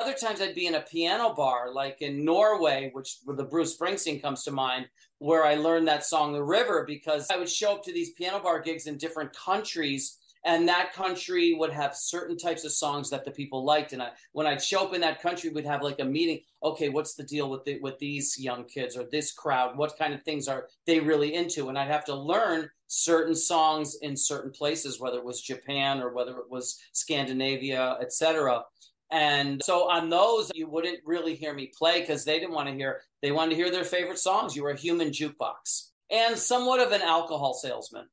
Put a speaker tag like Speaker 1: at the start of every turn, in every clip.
Speaker 1: Other times I'd be in a piano bar, like in Norway, which where the Bruce Springsteen comes to mind, where I learned that song, The River, because I would show up to these piano bar gigs in different countries and that country would have certain types of songs that the people liked and I, when i'd show up in that country we'd have like a meeting okay what's the deal with the, with these young kids or this crowd? What kind of things are they really into? And i'd have to learn certain songs in certain places whether it was japan or whether it was scandinavia etc and so on those you wouldn't really hear me play because they didn't want to hear they wanted to hear their favorite songs. You were a human jukebox and somewhat of an alcohol salesman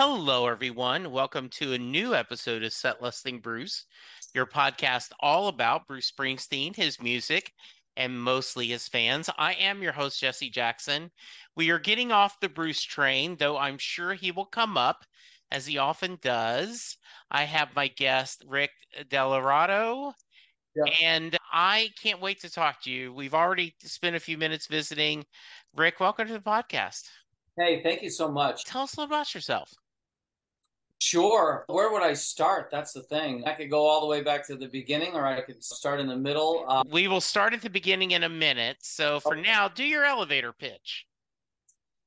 Speaker 2: Hello, everyone. Welcome to a new episode of Set Lusting Bruce, your podcast all about Bruce Springsteen, his music, and mostly his fans. I am your host, Jesse Jackson. We are getting off the Bruce train, though I'm sure he will come up as he often does. I have my guest, Rick DellaRatta. Yeah. And I can't wait to talk to you. We've already spent a few minutes visiting. Rick, welcome to the podcast.
Speaker 1: Hey, thank you so much.
Speaker 2: Tell us a little about yourself.
Speaker 1: Sure. Where would I start? That's the thing. I could go all the way back to the beginning or I could start in the middle.
Speaker 2: Uh, we will start at the beginning in a minute. So for okay. now, do your elevator pitch.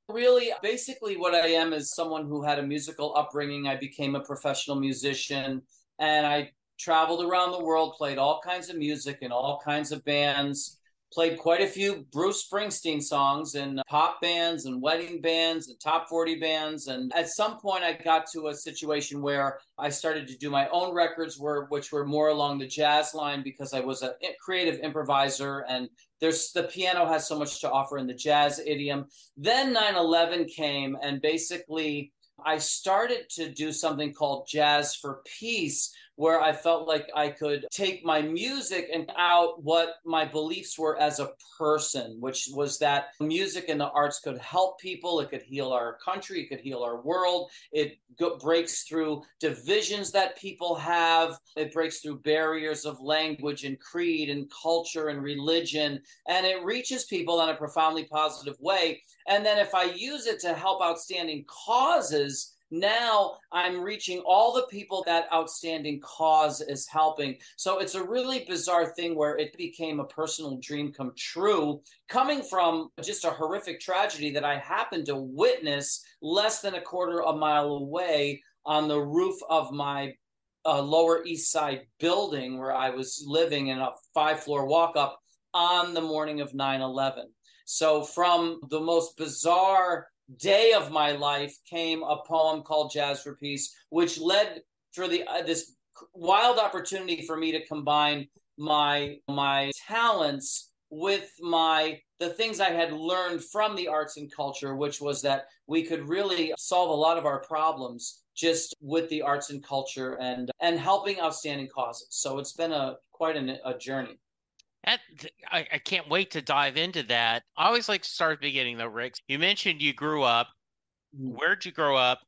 Speaker 1: Really, basically, what I am is someone who had a musical upbringing. I became a professional musician and I traveled around the world, played all kinds of music in all kinds of bands played quite a few Bruce Springsteen songs in uh, pop bands and wedding bands and top 40 bands. And at some point, I got to a situation where I started to do my own records, were, which were more along the jazz line because I was a creative improviser and there's the piano has so much to offer in the jazz idiom. Then 9 11 came and basically I started to do something called Jazz for Peace, where I felt like I could take my music and out what my beliefs were as a person, which was that music and the arts could help people. It could heal our country. It could heal our world. It go- breaks through divisions that people have. It breaks through barriers of language and creed and culture and religion. And it reaches people in a profoundly positive way. And then if I use it to help outstanding causes, now I'm reaching all the people that outstanding cause is helping. So it's a really bizarre thing where it became a personal dream come true, coming from just a horrific tragedy that I happened to witness less than a quarter of a mile away on the roof of my uh, Lower East Side building where I was living in a five floor walk up on the morning of 9 11. So, from the most bizarre day of my life came a poem called Jazz for Peace, which led for the uh, this wild opportunity for me to combine my my talents with my the things I had learned from the arts and culture, which was that we could really solve a lot of our problems just with the arts and culture and and helping outstanding causes. So it's been a quite an, a journey.
Speaker 2: That, I, I can't wait to dive into that. I always like to start at the beginning though, Rick. You mentioned you grew up. Mm. Where'd you grow up?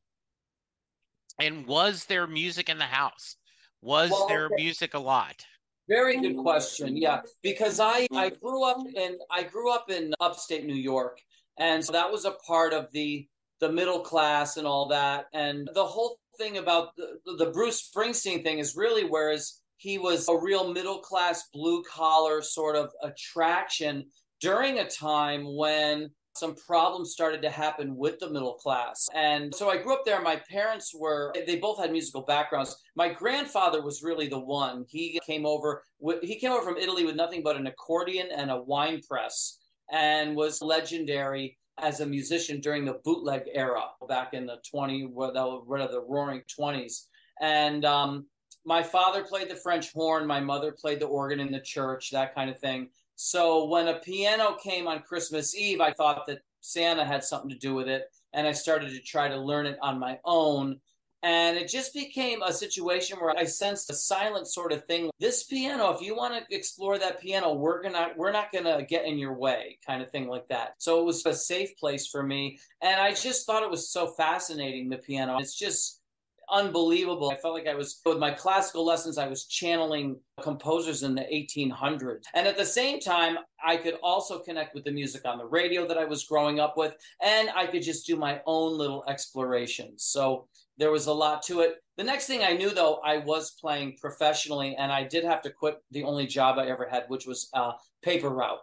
Speaker 2: And was there music in the house? Was well, there okay. music a lot?
Speaker 1: Very good question. Yeah, because I I grew up in I grew up in upstate New York, and so that was a part of the the middle class and all that. And the whole thing about the, the Bruce Springsteen thing is really whereas he was a real middle class blue collar sort of attraction during a time when some problems started to happen with the middle class. And so I grew up there. My parents were, they both had musical backgrounds. My grandfather was really the one. He came over, he came over from Italy with nothing but an accordion and a wine press and was legendary as a musician during the bootleg era back in the 20, what are the roaring 20s. And um, my father played the French horn, my mother played the organ in the church, that kind of thing. So when a piano came on Christmas Eve, I thought that Santa had something to do with it. And I started to try to learn it on my own. And it just became a situation where I sensed a silent sort of thing. This piano, if you want to explore that piano, we're gonna we're not gonna get in your way, kind of thing like that. So it was a safe place for me. And I just thought it was so fascinating, the piano. It's just unbelievable. I felt like I was, with my classical lessons, I was channeling composers in the 1800s. And at the same time, I could also connect with the music on the radio that I was growing up with, and I could just do my own little explorations. So there was a lot to it. The next thing I knew, though, I was playing professionally, and I did have to quit the only job I ever had, which was uh, paper route.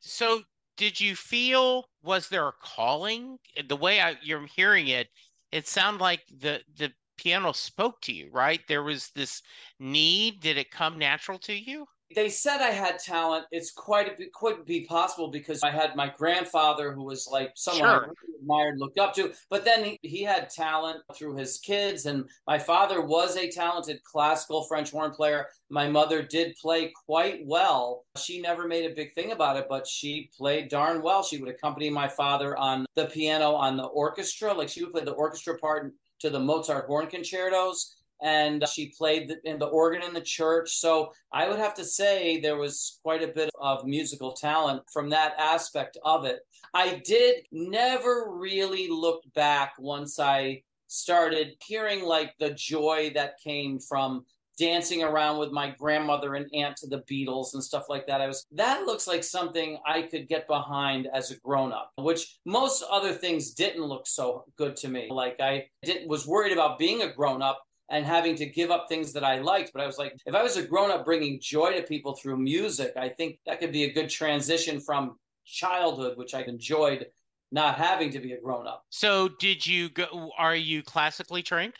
Speaker 2: So did you feel was there a calling? The way I, you're hearing it it sounded like the the piano spoke to you right? There was this need did it come natural to you
Speaker 1: they said I had talent. It's quite a bit, could be possible because I had my grandfather who was like someone sure. I really admired, looked up to. But then he, he had talent through his kids, and my father was a talented classical French horn player. My mother did play quite well. She never made a big thing about it, but she played darn well. She would accompany my father on the piano on the orchestra, like she would play the orchestra part to the Mozart horn concertos and she played in the organ in the church. So I would have to say there was quite a bit of musical talent from that aspect of it. I did never really look back once I started hearing like the joy that came from dancing around with my grandmother and aunt to the Beatles and stuff like that. I was that looks like something I could get behind as a grown up, which most other things didn't look so good to me. Like I didn't was worried about being a grown up and having to give up things that I liked. But I was like, if I was a grown up bringing joy to people through music, I think that could be a good transition from childhood, which I enjoyed not having to be a grown up.
Speaker 2: So, did you go? Are you classically trained?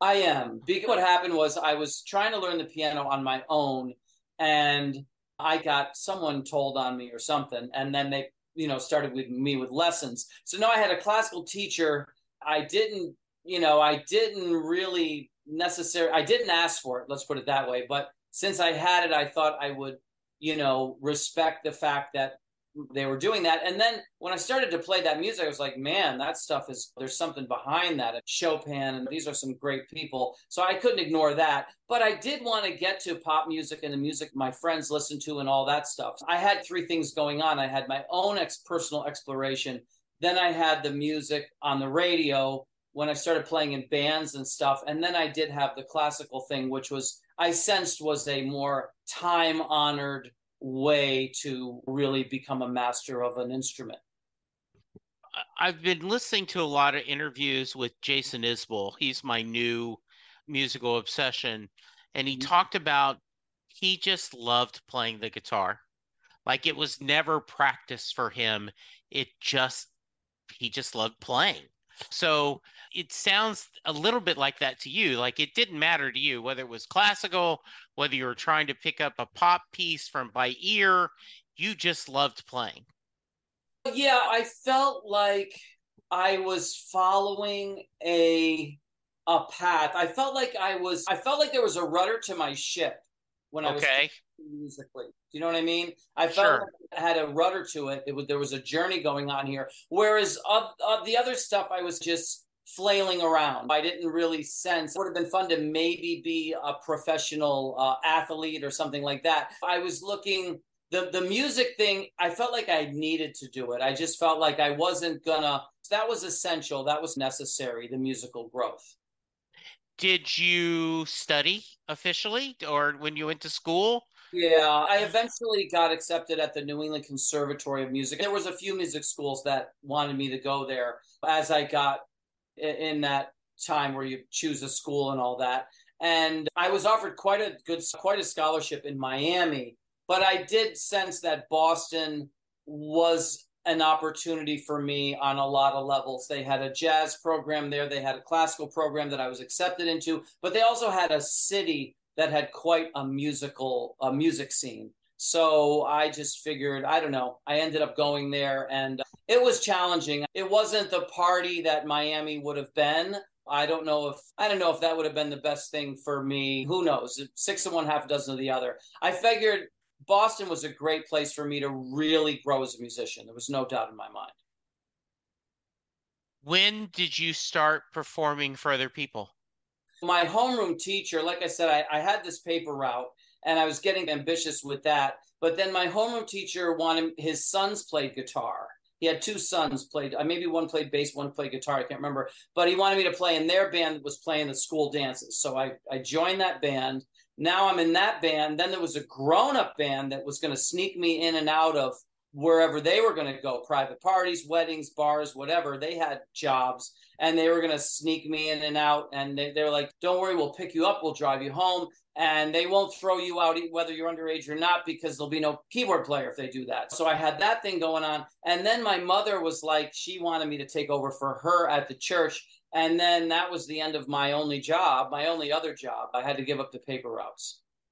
Speaker 1: I am. Because what happened was I was trying to learn the piano on my own, and I got someone told on me or something, and then they, you know, started with me with lessons. So now I had a classical teacher. I didn't, you know, I didn't really necessary. I didn't ask for it. Let's put it that way. But since I had it, I thought I would, you know, respect the fact that they were doing that. And then when I started to play that music, I was like, man, that stuff is, there's something behind that. Chopin, and these are some great people. So I couldn't ignore that. But I did want to get to pop music and the music my friends listen to and all that stuff. I had three things going on. I had my own ex- personal exploration. Then I had the music on the radio when I started playing in bands and stuff. And then I did have the classical thing, which was I sensed was a more time honored way to really become a master of an instrument.
Speaker 2: I've been listening to a lot of interviews with Jason Isbell. He's my new musical obsession. And he mm-hmm. talked about he just loved playing the guitar. Like it was never practice for him. It just, he just loved playing. So it sounds a little bit like that to you. Like it didn't matter to you whether it was classical, whether you were trying to pick up a pop piece from by ear, you just loved playing.
Speaker 1: Yeah, I felt like I was following a a path. I felt like I was I felt like there was a rudder to my ship when I was. okay. was musically. Do you know what I mean? I felt sure. like had a rudder to it. It was there was a journey going on here. Whereas of, of the other stuff, I was just flailing around. I didn't really sense. It would have been fun to maybe be a professional uh, athlete or something like that. I was looking the the music thing. I felt like I needed to do it. I just felt like I wasn't gonna. That was essential. That was necessary. The musical growth.
Speaker 2: did you study officially or when you went to school?
Speaker 1: Yeah, I eventually got accepted at the New England Conservatory of Music. There was a few music schools that wanted me to go there as I got in that time where you choose a school and all that. And I was offered quite a good quite a scholarship in Miami, but I did sense that Boston was an opportunity for me on a lot of levels. They had a jazz program there, they had a classical program that I was accepted into, but they also had a city that had quite a musical a music scene. So I just figured, I don't know, I ended up going there and it was challenging. It wasn't the party that Miami would have been. I don't know if I don't know if that would have been the best thing for me. Who knows? Six of one, half dozen of the other. I figured Boston was a great place for me to really grow as a musician. There was no doubt in my mind.
Speaker 2: When did you start performing for other people?
Speaker 1: My homeroom teacher, like I said, I, I had this paper route and I was getting ambitious with that. But then my homeroom teacher wanted his sons played guitar. He had two sons played, uh, maybe one played bass, one played guitar. I can't remember. But he wanted me to play in their band that was playing the school dances. So I, I joined that band now I'm in that band. Then there was a grown up band that was going to sneak me in and out of wherever they were going to go private parties, weddings, bars, whatever. They had jobs and they were going to sneak me in and out. And they, they were like, don't worry, we'll pick you up, we'll drive you home. And they won't throw you out whether you're underage or not because there'll be no keyboard player if they do that. So I had that thing going on. And then my mother was like, she wanted me to take over for her at the church. And then that was the end of my only job, my only other job. I had to give up the paper routes.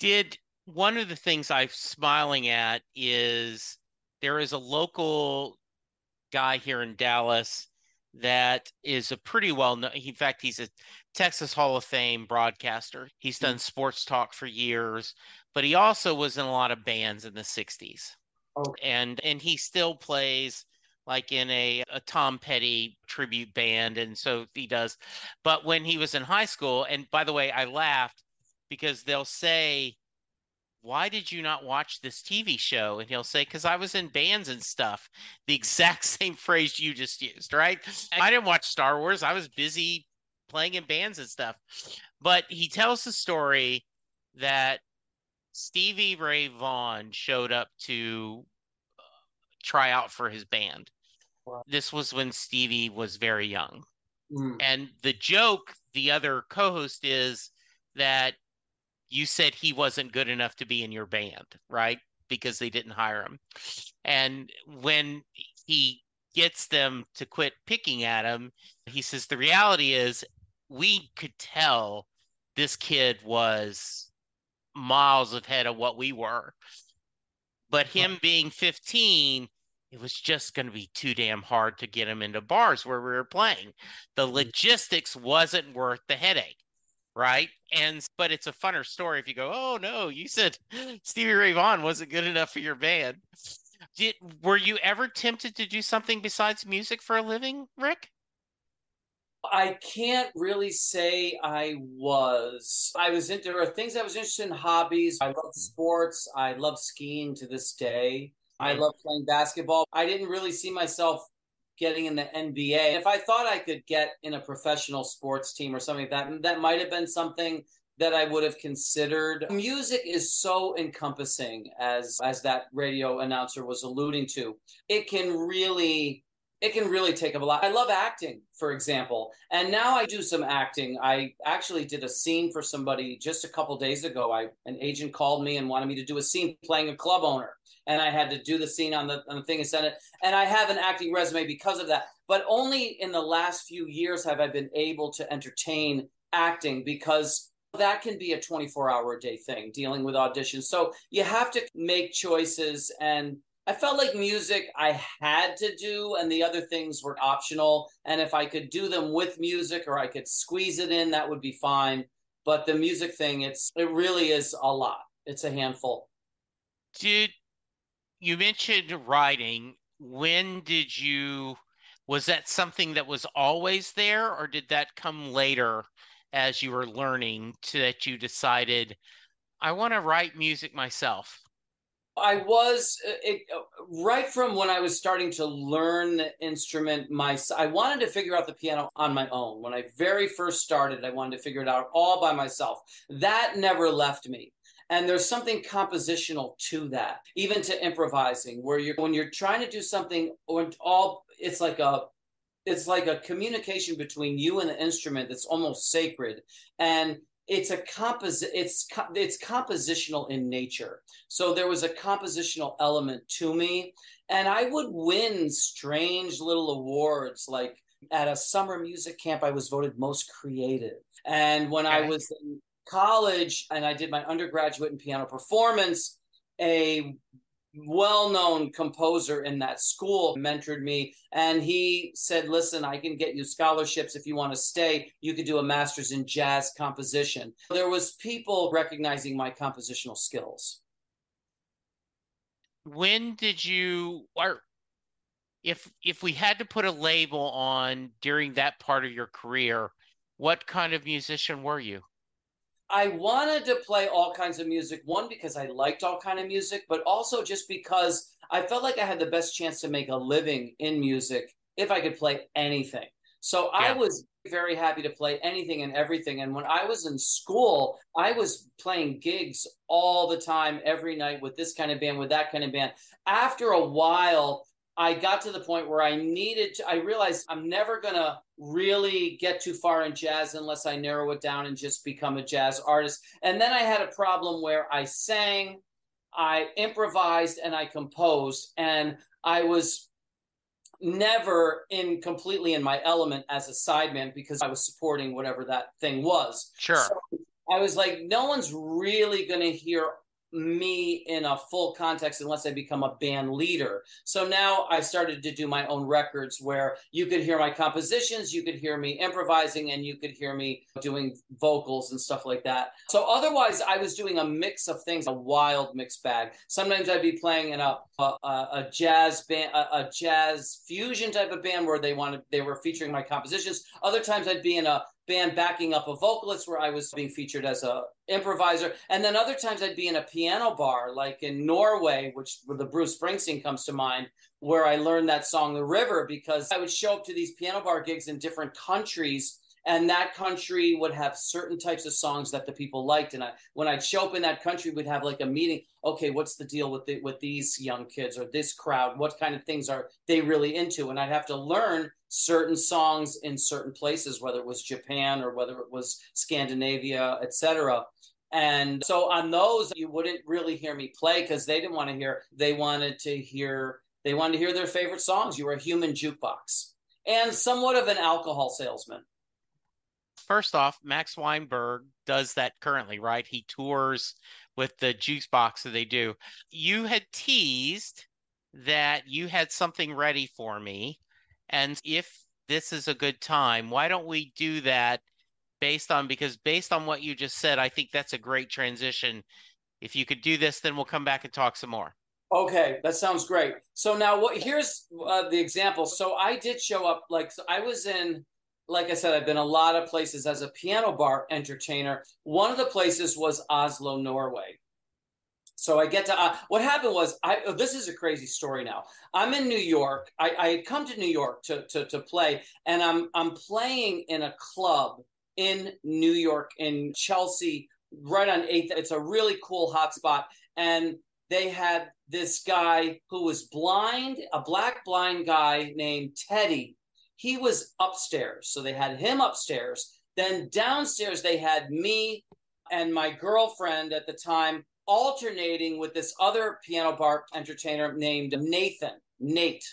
Speaker 2: did one of the things I'm smiling at is there is a local guy here in Dallas that is a pretty well known. In fact, he's a Texas Hall of Fame broadcaster. He's done mm. sports talk for years, but he also was in a lot of bands in the '60s. Oh. And and he still plays like in a, a Tom Petty tribute band, and so he does. But when he was in high school, and by the way, I laughed because they'll say, why did you not watch this TV show? And he'll say, because I was in bands and stuff. The exact same phrase you just used, right? I didn't watch Star Wars. I was busy playing in bands and stuff. But he tells the story that Stevie Ray Vaughan showed up to uh, try out for his band. Wow. This was when Stevie was very young. Mm. And the joke, the other co host is that you said he wasn't good enough to be in your band, right? because they didn't hire him. And when he gets them to quit picking at him, he says, The reality is, we could tell this kid was miles ahead of what we were. But him being 15, it was just going to be too damn hard to get him into bars where we were playing. The mm-hmm. logistics wasn't worth the headache, right? And but it's a funner story if you go, oh no, you said Stevie Ray Vaughan wasn't good enough for your band. Did were you ever tempted to do something besides music for a living, Rick?
Speaker 1: I can't really say I was. I was into there are things I was interested in hobbies. I love mm. sports. I love skiing to this day. I love playing basketball. I didn't really see myself getting in the NBA. If I thought I could get in a professional sports team or something like that, that might have been something that I would have considered. Music is so encompassing as as that radio announcer was alluding to. It can really it can really take up a lot. I love acting, for example, and now I do some acting. I actually did a scene for somebody just a couple days ago. I an agent called me and wanted me to do a scene playing a club owner, and I had to do the scene on the on the thing and send it. And I have an acting resume because of that. But only in the last few years have I been able to entertain acting because that can be a 24 hour a day thing dealing with auditions. So you have to make choices and I felt like music I had to do, and the other things were optional. And if I could do them with music or I could squeeze it in, that would be fine. But the music thing, it's it really is a lot. It's a handful.
Speaker 2: Did you mentioned writing? When did you? Was that something that was always there, or did that come later as you were learning to, that you decided I want to write music myself?
Speaker 1: I was uh, it, uh, right from when I was starting to learn the instrument. My I wanted to figure out the piano on my own. When I very first started, I wanted to figure it out all by myself. That never left me. And there's something compositional to that, even to improvising, where you're when you're trying to do something, all it's like a it's like a communication between you and the instrument that's almost sacred. And it's a composite it's it's compositional in nature. So there was a compositional element to me. And i would win strange little awards like at a summer music camp i was voted most creative. And when okay. i was in college and i did my undergraduate in piano performance a well-known composer in that school mentored me and he said listen i can get you scholarships if you want to stay. You could do a master's in jazz composition. There was people recognizing my compositional skills.
Speaker 2: When did you or if if we had to put a label on during that part of your career what kind of musician were you
Speaker 1: I wanted to play all kinds of music. One because I liked all kind of music, but also just because I felt like I had the best chance to make a living in music if I could play anything. So yeah. I was very happy to play anything and everything. And when I was in school, I was playing gigs all the time, every night with this kind of band, with that kind of band. After a while, I got to the point where I needed to, I realized I'm never going to really get too far in jazz unless I narrow it down and just become a jazz artist. And then I had a problem where I sang, I improvised, and I composed. And I was never in completely in my element as a sideman because I was supporting whatever that thing was.
Speaker 2: Sure.
Speaker 1: So I was like, no one's really going to hear me in a full context unless I become a band leader. So now I started to do my own records where you could hear my compositions, you could hear me improvising, and you could hear me doing vocals and stuff like that. So otherwise, I was doing a mix of things, a wild mixed bag. Sometimes I'd be playing in a a, a jazz band, a, a jazz fusion type of band where they wanted they were featuring my compositions. Other times I'd be in a band backing up a vocalist where I was being featured as a improviser. And then other times I'd be in a piano bar, like in Norway, which where the Bruce Springsteen comes to mind, where I learned that song, The River, because I would show up to these piano bar gigs in different countries and that country would have certain types of songs that the people liked and I, when i'd show up in that country we'd have like a meeting okay what's the deal with the, with these young kids or this crowd what kind of things are they really into and i'd have to learn certain songs in certain places, whether it was Japan or whether it was Scandinavia, etc. And so on those, you wouldn't really hear me play because they didn't want to hear. They wanted to hear. They wanted to hear their favorite songs. You were a human jukebox and somewhat of an alcohol salesman.
Speaker 2: First off, Max Weinberg does that currently, right? He tours with the Jukebox that they do. You had teased that you had something ready for me. And if this is a good time, why don't we do that based on because based on what you just said, I think that's a great transition. If you could do this, then we'll come back and talk some more.
Speaker 1: Okay, that sounds great. So now, what? Here's uh, the example. So I did show up. Like so I was in, like I said, I've been a lot of places as a piano bar entertainer. One of the places was Oslo, Norway. So I get to uh, what happened was I oh, this is a crazy story now. I'm in New York. I, I had come to New York to, to to play, and I'm I'm playing in a club in New York in Chelsea, right on Eighth. It's a really cool hotspot, and they had this guy who was blind, a black blind guy named Teddy. He was upstairs. So they had him upstairs. Then downstairs, they had me and my girlfriend at the time alternating with this other piano bar entertainer named Nathan, Nate.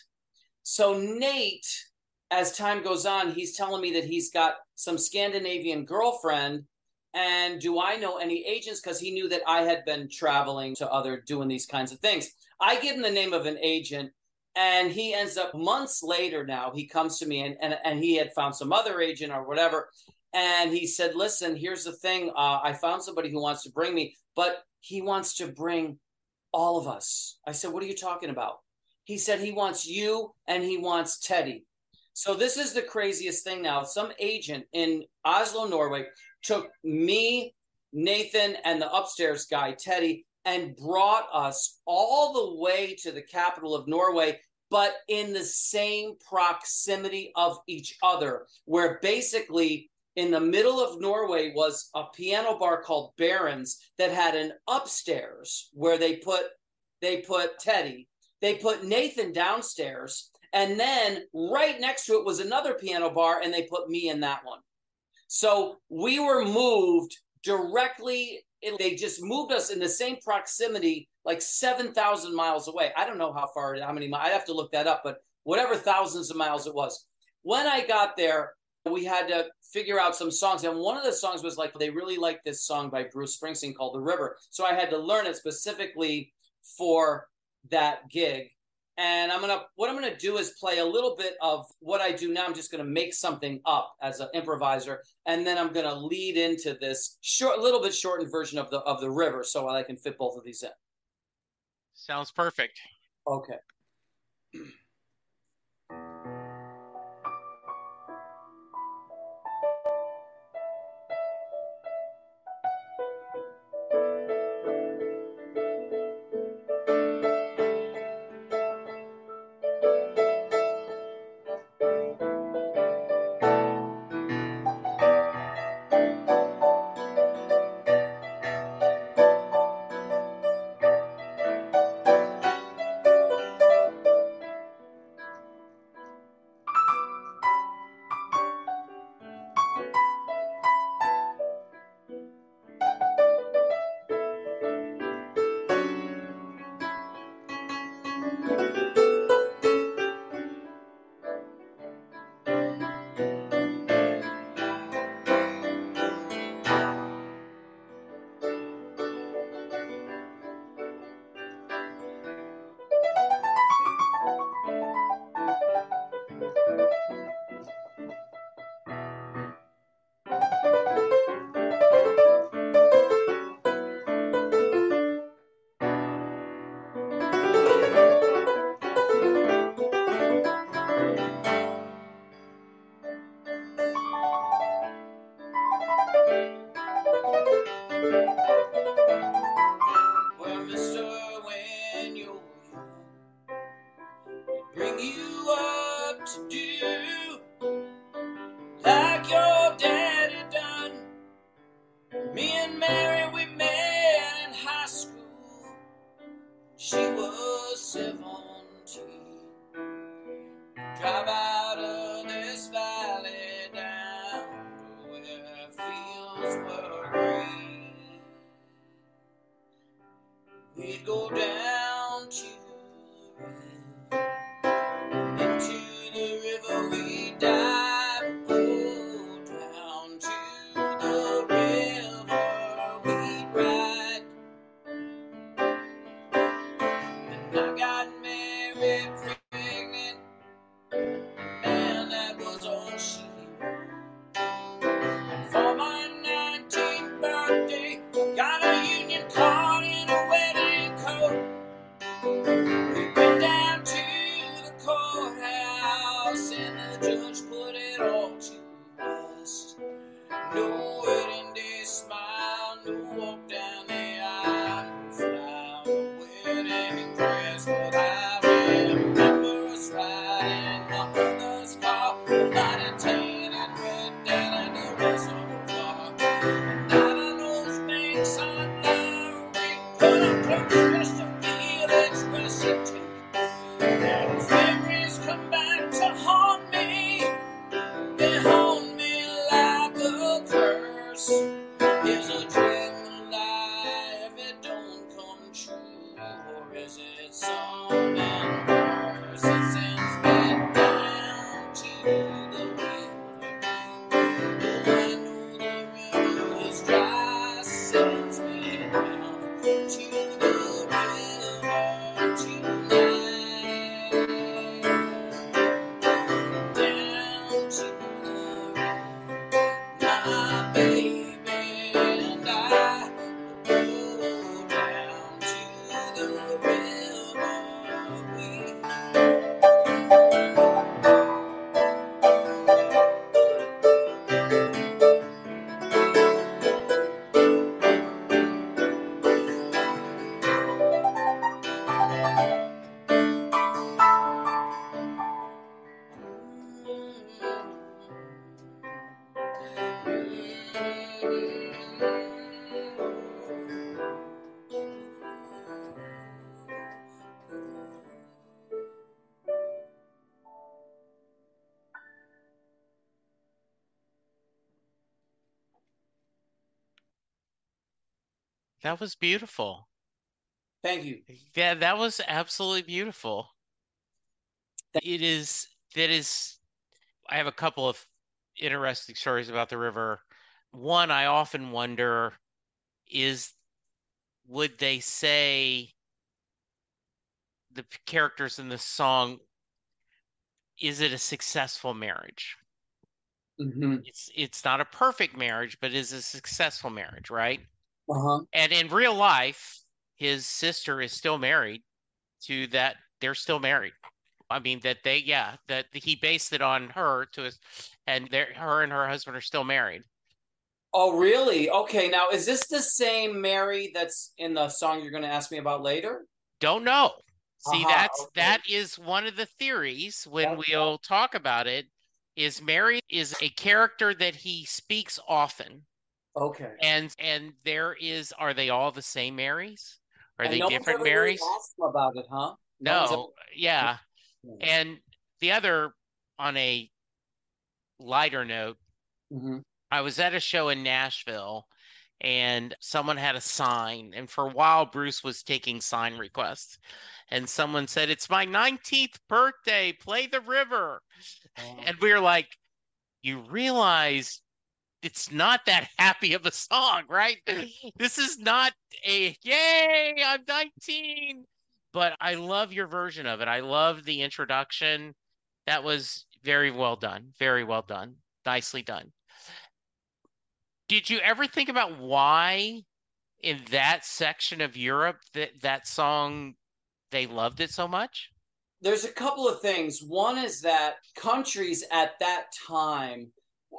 Speaker 1: So, Nate, as time goes on, he's telling me that he's got some Scandinavian girlfriend and do I know any agents? Because he knew that I had been traveling to other doing these kinds of things. I give him the name of an agent, and he ends up months later now. He comes to me and, and, and he had found some other agent or whatever. And he said, Listen, here's the thing. Uh, I found somebody who wants to bring me, but he wants to bring all of us. I said, What are you talking about? He said he wants you and he wants Teddy. So this is the craziest thing now. Some agent in Oslo, Norway, took me, Nathan, and the upstairs guy, Teddy, and brought us all the way to the capital of Norway, but in the same proximity of each other, where basically in the middle of Norway was a piano bar called Barons that had an upstairs where they put they put Teddy, they put Nathan downstairs, and then right next to it was another piano bar, and they put me in that one. So we were moved directly. They just moved us in the same proximity, like 7,000 miles away. I don't know how far, how many miles. I'd have to look that up, but whatever thousands of miles it was. When I got there, we had to figure out some songs. And one of the songs was like, they really liked this song by Bruce Springsteen called The River. So I had to learn it specifically for that gig and I'm gonna what I'm gonna do is play a little bit of what I do now. I'm just gonna make something up as an improviser, and then I'm gonna lead into this short, little bit shortened version of the of the river, so I can fit both of these in.
Speaker 2: Sounds perfect.
Speaker 1: Okay. That was
Speaker 2: beautiful.
Speaker 1: Thank you.
Speaker 2: Yeah, that was absolutely beautiful. It is, that is, I have a couple of interesting stories about the river. One, I often wonder is would they say the characters in the song, is it a successful marriage?
Speaker 1: Mm-hmm.
Speaker 2: It's it's not a perfect marriage, but is a successful marriage, right?
Speaker 1: Uh-huh.
Speaker 2: And in real life, his sister is still married to that. They're still married. I mean that they, yeah, that he based it on her to his, and her and her husband are still married.
Speaker 1: Oh, really? Okay. Now, is this the same Mary that's in the song you're going to ask me about later?
Speaker 2: Don't know. See,
Speaker 1: Uh-huh,
Speaker 2: that's
Speaker 1: okay.
Speaker 2: that is one of the theories when
Speaker 1: That's-
Speaker 2: we'll talk about it. Is Mary is a character that he speaks often,
Speaker 1: Okay.
Speaker 2: and and there is are they all the same Marys? Are
Speaker 1: And
Speaker 2: they
Speaker 1: no
Speaker 2: different
Speaker 1: ever really
Speaker 2: Marys?
Speaker 1: asked about it, huh? No
Speaker 2: No, yeah. And the other, on a lighter note,
Speaker 1: Mhm.
Speaker 2: I was at a show in Nashville and someone had a sign. And for a while, Bruce was taking sign requests. And someone said, It's my 19th birthday. Play the river.
Speaker 1: Oh.
Speaker 2: And we were like, You realize it's not that happy of a song, right? This is not a yay, I'm 19. But I love your version of it. I love the introduction. That was very well done. Very well done. Nicely done. Did you ever think about why in that section of Europe that that song they loved it so much?
Speaker 1: There's a couple of things. One is that countries at that time,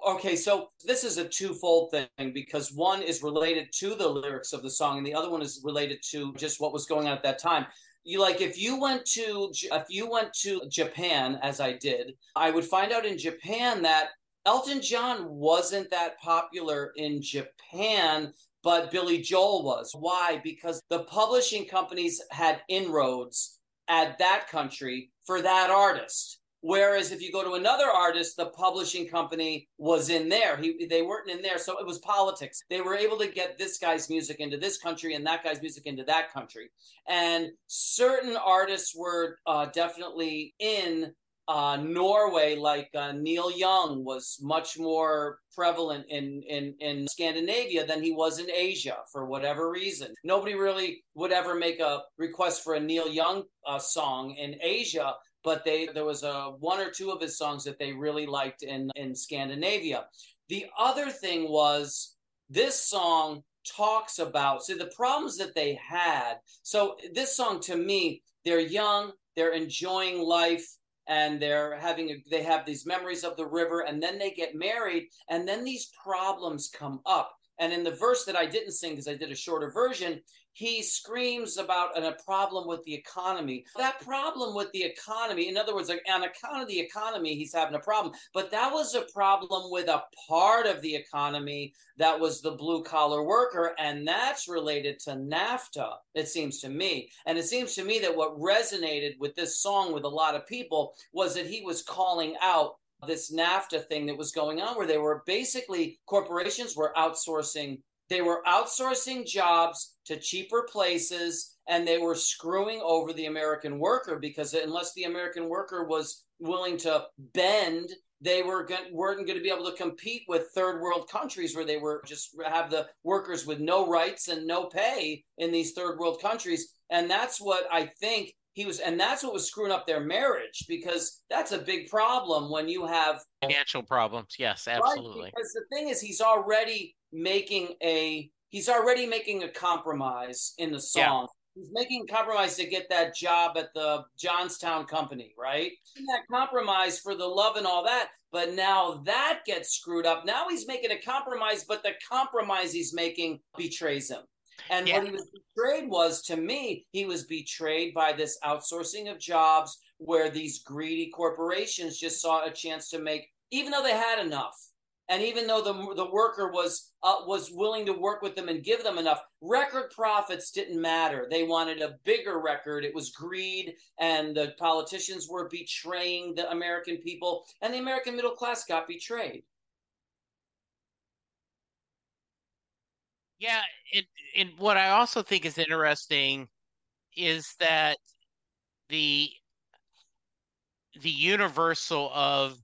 Speaker 1: okay, so this is a twofold thing because one is related to the lyrics of the song and the other one is related to just what was going on at that time. You like if you went to if you went to Japan as I did, I would find out in Japan that Elton John wasn't that popular in Japan but Billy Joel was. Why? Because the publishing companies had inroads at that country for that artist. Whereas if you go to another artist, the publishing company was in there. He, they weren't in there. So it was politics. They were able to get this guy's music into this country and that guy's music into that country. And certain artists were uh, definitely in uh, Norway, like uh, Neil Young, was much more prevalent in, in in Scandinavia than he was in Asia for whatever reason. Nobody really would ever make a request for a Neil Young uh, song in Asia, but they there was a one or two of his songs that they really liked in in Scandinavia. The other thing was this song talks about so the problems that they had. So this song to me, they're young, they're enjoying life and they're having a, they have these memories of the river and then they get married and then these problems come up and in the verse that I didn't sing because I did a shorter version, he screams about an, a problem with the economy. That problem with the economy, in other words, like, on account of the economy, he's having a problem. But that was a problem with a part of the economy that was the blue collar worker. And that's related to NAFTA, it seems to me. And it seems to me that what resonated with this song with a lot of people was that he was calling out this NAFTA thing that was going on where they were basically corporations were outsourcing they were outsourcing jobs to cheaper places and they were screwing over the American worker because unless the American worker was willing to bend, they were going, weren't going to be able to compete with third world countries where they were just have the workers with no rights and no pay in these third world countries. And that's what I think he was, and that's what was screwing up their marriage because that's a big problem when you have
Speaker 2: financial problems. Yes, absolutely.
Speaker 1: Right? Because the thing is, he's already making a he's already making a compromise in the song. Yeah. He's making a compromise to get that job at the Johnstown company, right? that compromise for the love and all that, but now that gets screwed up. Now he's making a compromise, but the compromise he's making betrays him. And yeah. what he was betrayed was, to me, he was betrayed by this outsourcing of jobs where these greedy corporations just saw a chance to make, even though they had enough, and even though the the worker was uh, was willing to work with them and give them enough, record profits didn't matter. They wanted a bigger record. It was greed, and the politicians were betraying the American people, and the American middle class got betrayed.
Speaker 2: Yeah, and, and what I also think is interesting is that the the universal of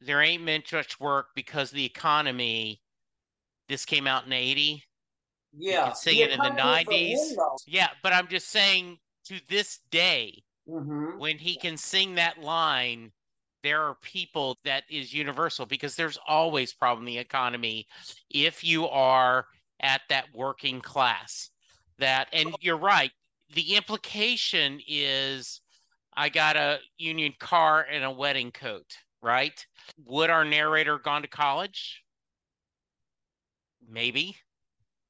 Speaker 2: there ain't much work because the economy. This came out in eighty.
Speaker 1: Yeah,
Speaker 2: sing it in the nineties. Yeah, but I'm just saying to this day, mm-hmm. when he can sing that line, there are people that is universal because there's always problem in the economy if you are at that working class. That and you're right. The implication is I got a union car and a wedding coat right? Would our narrator gone to college? Maybe,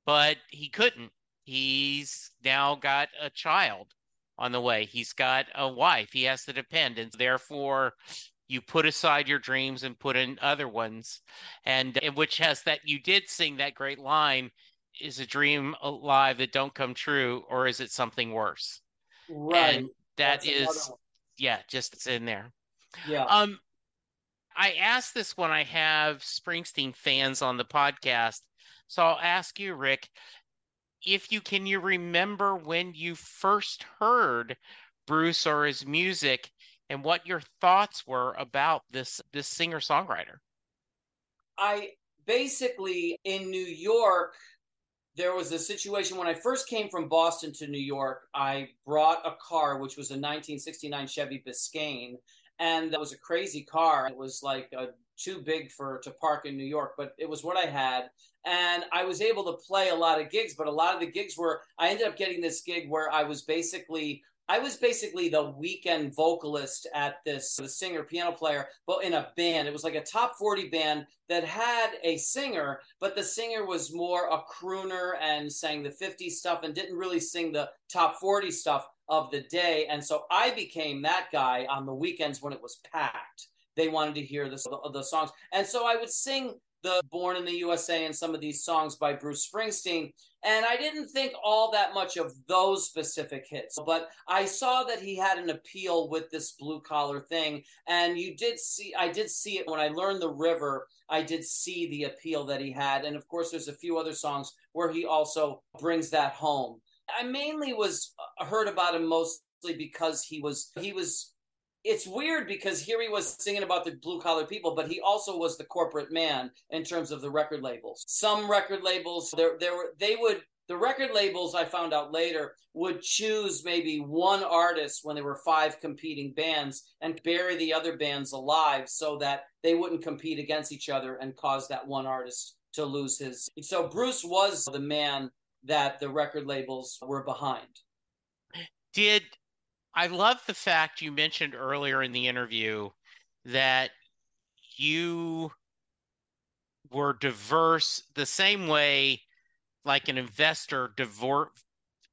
Speaker 2: but he couldn't. He's now got a child on the way. He's got a wife. He has to depend, and therefore, you put aside your dreams and put in other ones. And, and which has that you did sing that great line: "Is a dream alive that don't come true, or is it something worse?"
Speaker 1: Right.
Speaker 2: And that That's is, yeah, just it's in there.
Speaker 1: Yeah.
Speaker 2: Um, I ask this when I have Springsteen fans on the podcast. So I'll ask you, Rick, if you can you remember when you first heard Bruce or his music and what your thoughts were about this this singer-songwriter?
Speaker 1: I basically in New York there was a situation when I first came from Boston to New York. I brought a car, which was a 1969 Chevy Biscayne, and that was a crazy car. It was like uh, too big for to park in New York, but it was what I had, and I was able to play a lot of gigs. But a lot of the gigs were I ended up getting this gig where I was basically I was basically the weekend vocalist at this the singer piano player, but in a band. It was like a top 40 band that had a singer, but the singer was more a crooner and sang the 50s stuff and didn't really sing the top 40 stuff of the day. And so I became that guy on the weekends when it was packed. They wanted to hear the, the songs. And so I would sing the Born in the USA and some of these songs by Bruce Springsteen. And I didn't think all that much of those specific hits, but I saw that he had an appeal with this blue collar thing. And you did see, I did see it when I learned The River, I did see the appeal that he had. And of course, there's a few other songs where he also brings that home. I mainly was uh, heard about him mostly because he was, he was it's weird because here he was singing about the blue collar people, but he also was the corporate man in terms of the record labels. Some record labels, there, there were, they would, the record labels I found out later would choose maybe one artist when there were five competing bands and bury the other bands alive so that they wouldn't compete against each other and cause that one artist to lose his. So Bruce was the man that the record labels were behind.
Speaker 2: Did I love the fact you mentioned earlier in the interview that you were diverse the same way like an investor divor-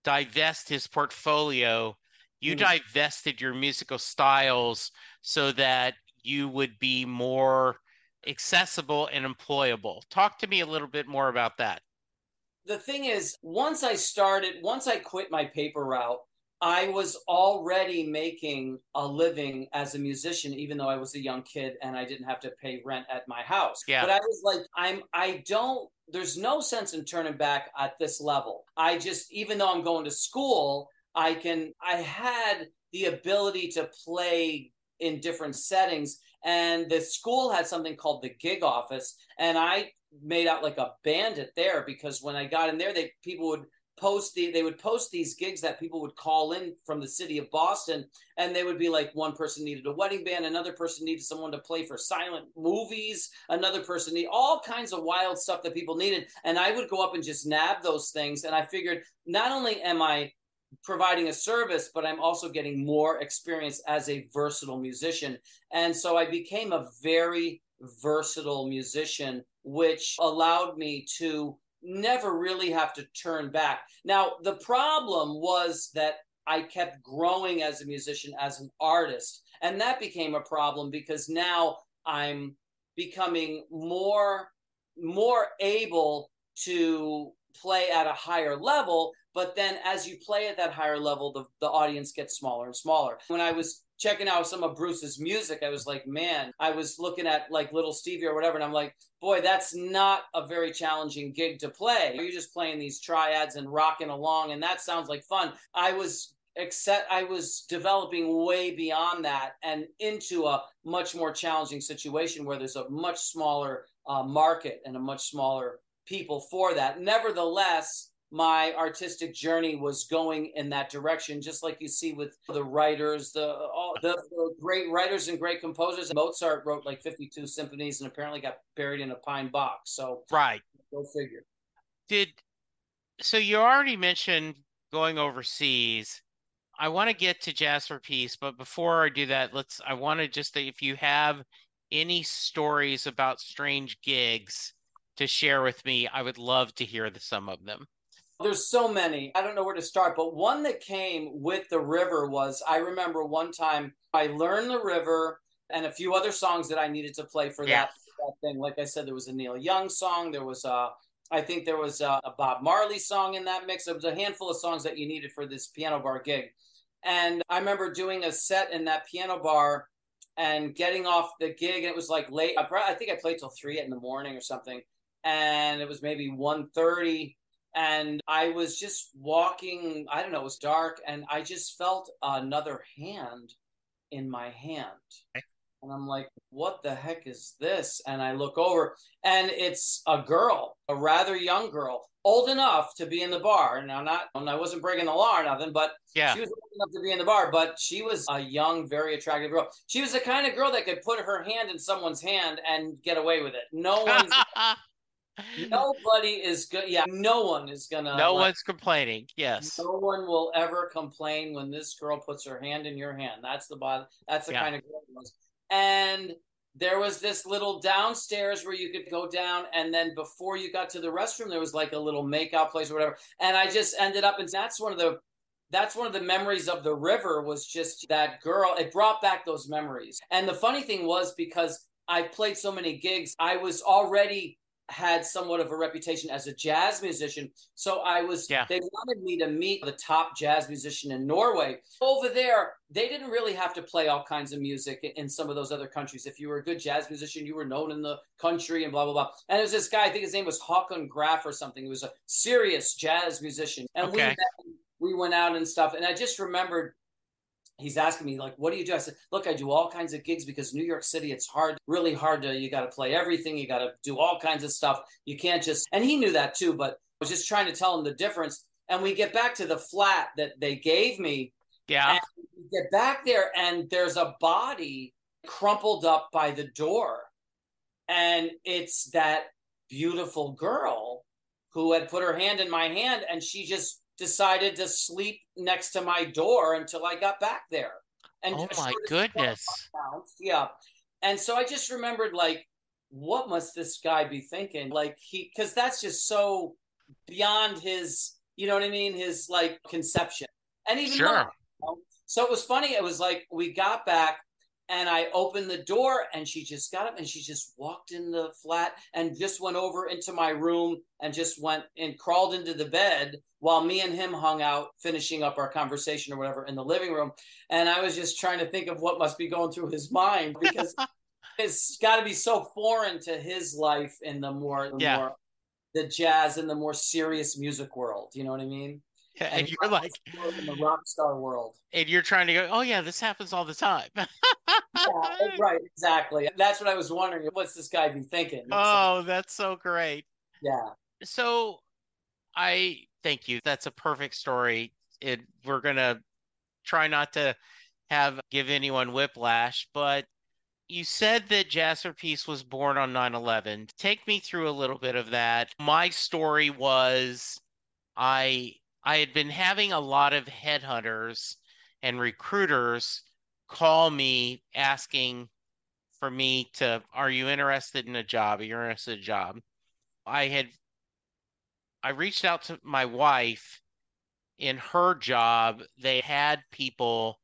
Speaker 2: divest his portfolio you mm-hmm. divested your musical styles so that you would be more accessible and employable talk to me a little bit more about that
Speaker 1: the thing is once i started once i quit my paper route I was already making a living as a musician, even though I was a young kid and I didn't have to pay rent at my house.
Speaker 2: Yeah.
Speaker 1: But I was like, I'm, I don't, there's no sense in turning back at this level. I just, even though I'm going to school, I can, I had the ability to play in different settings. And the school had something called the gig office. And I made out like a bandit there because when I got in there, they, people would, post the they would post these gigs that people would call in from the city of Boston and they would be like one person needed a wedding band another person needed someone to play for silent movies another person need all kinds of wild stuff that people needed. And I would go up and just nab those things. And I figured not only am I providing a service but I'm also getting more experience as a versatile musician. And so I became a very versatile musician which allowed me to never really have to turn back. Now, the problem was that I kept growing as a musician, as an artist. And that became a problem because now I'm becoming more more able to play at a higher level but then as you play at that higher level the, the audience gets smaller and smaller when i was checking out some of Bruce's music, I was like, man, I was looking at like Little Stevie or whatever, and I'm like, boy, that's not a very challenging gig to play. You're just playing these triads and rocking along, and that sounds like fun. I was except I was developing way beyond that and into a much more challenging situation where there's a much smaller uh, market and a much smaller people for that. Nevertheless, my artistic journey was going in that direction just like you see with the writers the all the, the, great writers and great composers. Mozart wrote like 52 symphonies and apparently got buried in a pine box so
Speaker 2: right.
Speaker 1: go figure.
Speaker 2: Did so you already mentioned going overseas. I want to get to jazz for peace but before i do that let's i want to just if you have any stories about strange gigs to share with me i would love to hear the, some of them
Speaker 1: there's so many. I don't know where to start, but one that came with the river was I remember one time I learned the river and a few other songs that I needed to play for
Speaker 2: yeah.
Speaker 1: that, that thing. Like I said, there was a Neil Young song. There was a, I think there was a, a Bob Marley song in that mix. It was a handful of songs that you needed for this piano bar gig. And I remember doing a set in that piano bar and getting off the gig. And it was like late. I, I think I played till three in the morning or something. And it was maybe 1.30 and I was just walking. I don't know. It was dark, and I just felt another hand in my hand, and I'm like, "What the heck is this?" And I look over, and it's a girl, a rather young girl, old enough to be in the bar. Now, not, I wasn't breaking the law or nothing, but
Speaker 2: yeah.
Speaker 1: she was old enough to be in the bar. But she was a young, very attractive girl. She was the kind of girl that could put her hand in someone's hand and get away with it. No one's. Nobody is good. Yeah, no one is gonna.
Speaker 2: No like, one's complaining. Yes.
Speaker 1: No one will ever complain when this girl puts her hand in your hand. That's the bottom. That's the yeah. kind of girl it was. And there was this little downstairs where you could go down, and then before you got to the restroom, there was like a little makeout place or whatever. And I just ended up, and that's one of the that's one of the memories of the river was just that girl. It brought back those memories. And the funny thing was because I played so many gigs, I was already had somewhat of a reputation as a jazz musician. So I was, yeah. they wanted me to meet the top jazz musician in Norway. Over there, they didn't really have to play all kinds of music in some of those other countries. If you were a good jazz musician, you were known in the country and blah, blah, blah. And was this guy, I think his name was Håkon Graf or something. He was a serious jazz musician. And okay. we, met, we went out and stuff. And I just remembered he's asking me like what do you do? I said look i do all kinds of gigs because new york city it's hard really hard to you got to play everything you got to do all kinds of stuff. You can't just and he knew that too but i was just trying to tell him the difference. And we get back to the flat that they gave me.
Speaker 2: Yeah.
Speaker 1: Get back there and there's a body crumpled up by the door. And it's that beautiful girl who had put her hand in my hand and she just decided to sleep next to my door until I got back there.
Speaker 2: And oh my goodness.
Speaker 1: Yeah. And so I just remembered like, what must this guy be thinking? Like he because that's just so beyond his, you know what I mean, his like conception. And even
Speaker 2: sure. Mine,
Speaker 1: you know? so it was funny. It was like we got back and I opened the door and she just got up and she just walked in the flat and just went over into my room and just went and crawled into the bed while me and him hung out finishing up our conversation or whatever in the living room. And I was just trying to think of what must be going through his mind because it's got to be so foreign to his life in the more, the yeah. more the jazz and the more serious music world. You know what I mean?
Speaker 2: And, and you're like
Speaker 1: in the rock star world,
Speaker 2: and you're trying to go, oh yeah, this happens all the time. yeah,
Speaker 1: right, exactly. That's what I was wondering. What's this guy be thinking?
Speaker 2: Oh, that's so great.
Speaker 1: Yeah.
Speaker 2: So, I thank you. That's a perfect story. It we're gonna try not to have give anyone whiplash, but you said that Jazz for Peace was born on 9/11. Take me through a little bit of that. My story was I I had been having a lot of headhunters and recruiters call me asking for me to, are you interested in a job? Are you interested in a job? I had, I reached out to my wife in her job. They had people,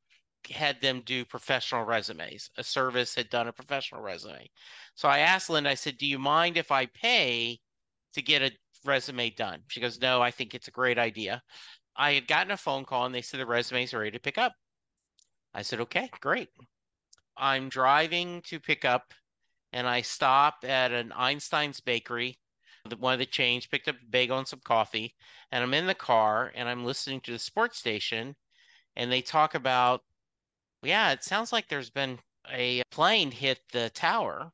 Speaker 2: had them do professional resumes. A service had done a professional resume. So I asked Linda, I said, do you mind if I pay to get a resume done? She goes, No, I think it's a great idea. I had gotten a phone call and they said the resumes are ready to pick up. I said, Okay, great. I'm driving to pick up and I stop at an Einstein's bakery, one of the chains, picked up a bagel and some coffee, and I'm in the car and I'm listening to the sports station and they talk about, yeah, it sounds like there's been a plane hit the tower.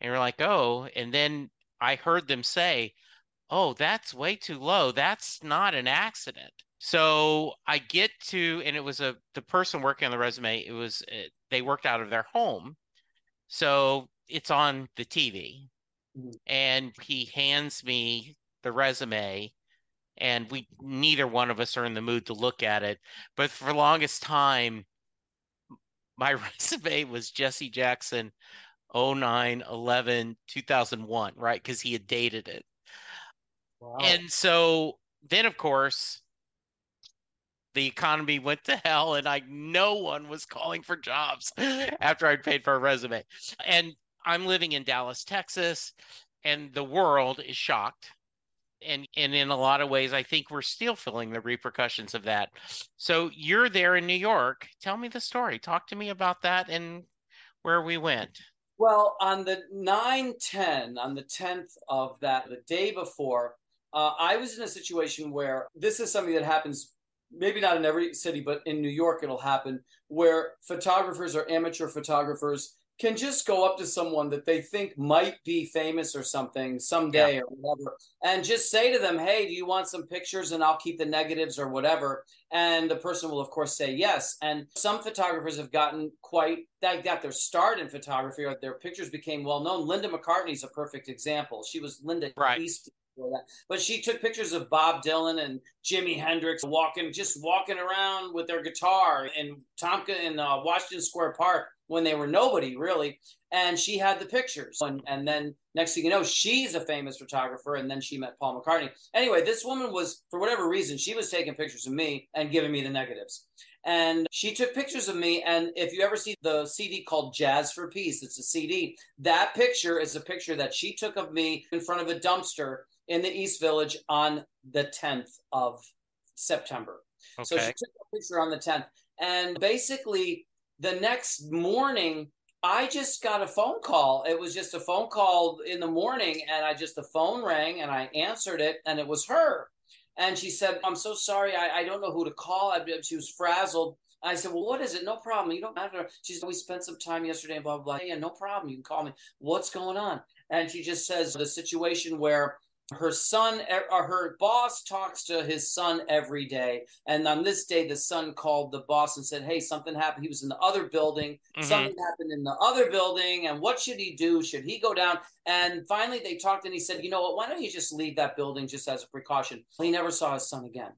Speaker 2: And we're like, oh, and then I heard them say, oh, that's way too low. That's not an accident. So I get to, and it was a the person working on the resume. It was eh, they worked out of their home, so it's on the TV, mm-hmm. and he hands me the resume, and we neither one of us are in the mood to look at it. But for the longest time, my resume was Jesse Jackson, 09, 11, 2001, right? Because he had dated it. And so then, of course, the economy went to hell, and I no one was calling for jobs after I'd paid for a resume. And I'm living in Dallas, Texas, and the world is shocked. And and in a lot of ways, I think we're still feeling the repercussions of that. So you're there in New York. Tell me the story. Talk to me about that and where we went.
Speaker 1: Well, on the 9 10, on the 10th of that, the day before, uh, I was in a situation where this is something that happens, maybe not in every city, but in New York, it'll happen where photographers or amateur photographers can just go up to someone that they think might be famous or something someday yeah. or whatever and just say to them hey do you want some pictures and i'll keep the negatives or whatever and the person will of course say yes and some photographers have gotten quite they got their start in photography or their pictures became well known linda mccartney's a perfect example she was linda
Speaker 2: right.
Speaker 1: East that. But she took pictures of Bob Dylan and Jimi Hendrix walking, just walking around with their guitar in Tomka in uh, Washington Square Park when they were nobody really. And she had the pictures. And, and then next thing you know, she's a famous photographer. And then she met Paul McCartney. Anyway, this woman was, for whatever reason, she was taking pictures of me and giving me the negatives. And she took pictures of me. And if you ever see the CD called Jazz for Peace, it's a CD. That picture is a picture that she took of me in front of a dumpster in the East Village on the 10th of September. Okay. So she took a picture on the 10th. And basically, the next morning, I just got a phone call. It was just a phone call in the morning, and I just the phone rang and I answered it, and it was her. And she said, I'm so sorry. I, I don't know who to call. I, she was frazzled. I said, Well, what is it? No problem. You don't matter. She said, We spent some time yesterday and blah, blah, blah. Yeah, no problem. You can call me. What's going on? And she just says the situation where her son or her boss talks to his son every day. And on this day the son called the boss and said hey something happened. He was in the other building. Mm-hmm. something happened in the other building. And what should he do? Should he go down? And finally they talked and he said you know what? Why don't you just leave that building just as a precaution? He never saw his son again.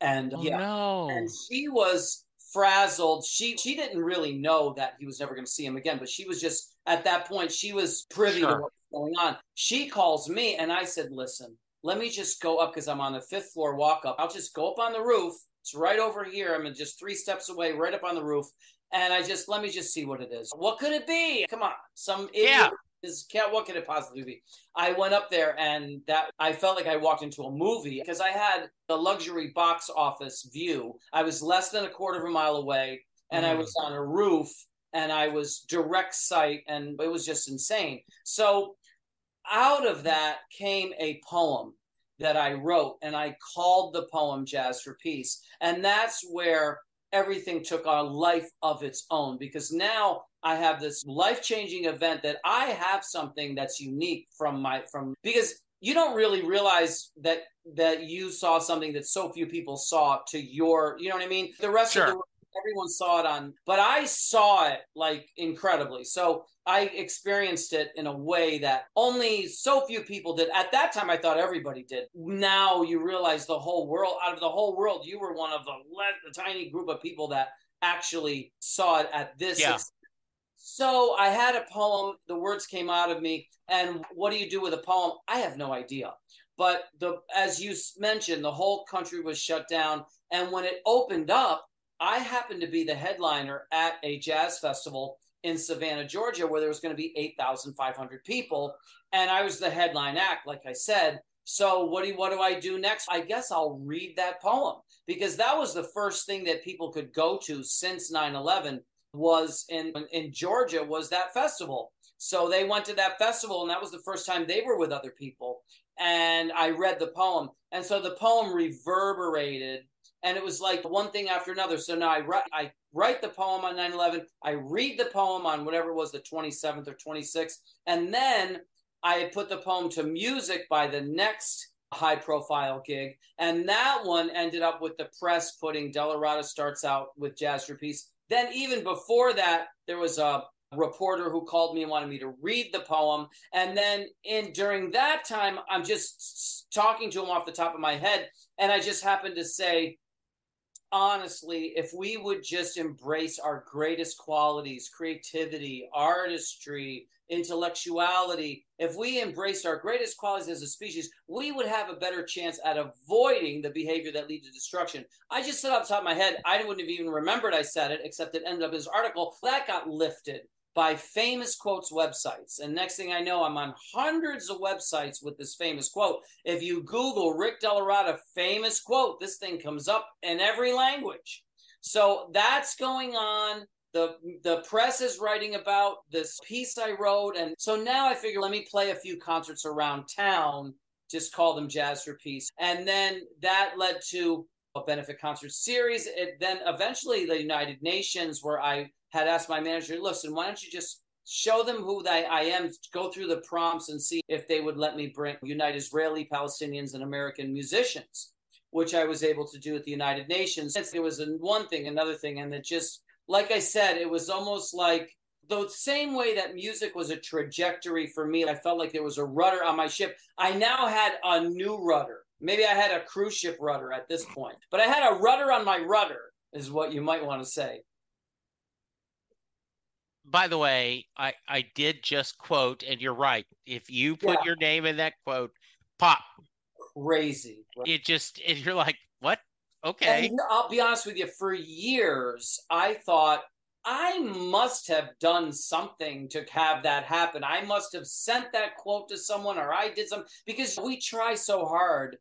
Speaker 1: And
Speaker 2: oh,
Speaker 1: yeah.
Speaker 2: no.
Speaker 1: and she was frazzled. She she didn't really know that he was never going to see him again but she was just at that point she was privy sure. to what going on. She calls me and I said, listen, let me just go up because I'm on the fifth floor walk up. I'll just go up on the roof. It's right over here. I'm just three steps away, right up on the roof. And I just let me just see what it is. What could it be? Come on, some idiot. Yeah. Is, can what could it possibly be? I went up there and that I felt like I walked into a movie because I had the luxury box office view. I was less than a quarter of a mile away and mm. I was on a roof and I was direct sight and it was just insane. So out of that came a poem that I wrote, and I called the poem Jazz for Peace. And that's where everything took on a life of its own because now I have this life changing event that I have something that's unique from my, from, because you don't really realize that that you saw something that so few people saw to your you know what i mean the rest sure. of the everyone saw it on, but I saw it like incredibly. So I experienced it in a way that only so few people did. At that time, I thought everybody did. Now you realize the whole world, out of the whole world, you were one of the, le- the tiny group of people that actually saw it at this.
Speaker 2: Yeah.
Speaker 1: So I had a poem, the words came out of me. And what do you do with a poem? I have no idea. But the as you mentioned, the whole country was shut down. And when it opened up, I happened to be the headliner at a jazz festival in Savannah, Georgia, where there was going to be 8,500 people. And I was the headline act, like I said. So what do what do I do next? I guess I'll read that poem because that was the first thing that people could go to since 9/11 was in in Georgia was that festival. So they went to that festival and that was the first time they were with other people and I read the poem. And so the poem reverberated and it was like one thing after another. So now I write, I write the poem on 9/11. I read the poem on whatever it was, the 27th or 26th, and then I put the poem to music by the next high profile gig, and that one ended up with the press putting DellaRatta starts out with Jazz Peace. Then even before that, there was a reporter who called me and wanted me to read the poem and then in during that time i'm just talking to him off the top of my head and i just happened to say honestly, if we would just embrace our greatest qualities, creativity, artistry, intellectuality, if we embraced our greatest qualities as a species, we would have a better chance at avoiding the behavior that leads to destruction. I just said off the top of my head, I wouldn't have even remembered I said it, except it ended up in this article. That got lifted by famous quotes websites. And next thing I know, I'm on hundreds of websites with this famous quote. If you Google Rick DellaRatta famous quote, this thing comes up in every language. So that's going on. The, the press is writing about this piece I wrote. And so now I figure let me play a few concerts around town, just call them Jazz for Peace. And then that led to a benefit concert series. It then eventually the United Nations, where I had asked my manager, listen, why don't you just show them who I, am, go through the prompts and see if they would let me bring unite Israeli, Palestinians, and American musicians, which I was able to do at the United Nations. It was one thing, another thing, and it just, like I said, it was almost like the same way that music was a trajectory for me. I felt like there was a rudder on my ship. I now had a new rudder. Maybe I had a cruise ship rudder at this point, but I had a rudder on my rudder, is what you might want to say
Speaker 2: by the way, I I did just quote, and you're right. If you put yeah. your name in that quote, pop.
Speaker 1: Crazy.
Speaker 2: It just it, you're like, what? Okay.
Speaker 1: And I'll be honest with you, for years, I thought I must have done something to have that happen. I must have sent that quote to someone or I did some because we try so hard.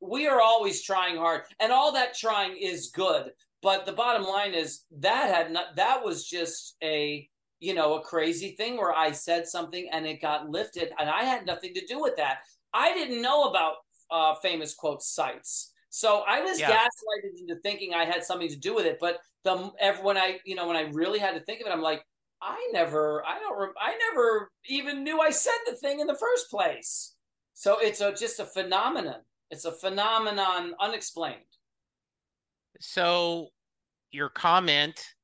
Speaker 1: We are always trying hard, and all that trying is good. But the bottom line is that had not that was just a you know a crazy thing where I said something and it got lifted, and I had nothing to do with that. I didn't know about uh, famous quote sites. So I was
Speaker 2: Yeah.
Speaker 1: gaslighted into thinking I had something to do with it. But the when I you know when I really had to think of it, I'm like, I never, I don't, I never even knew I said the thing in the first place. So it's a just a phenomenon. It's a phenomenon unexplained.
Speaker 2: So your comment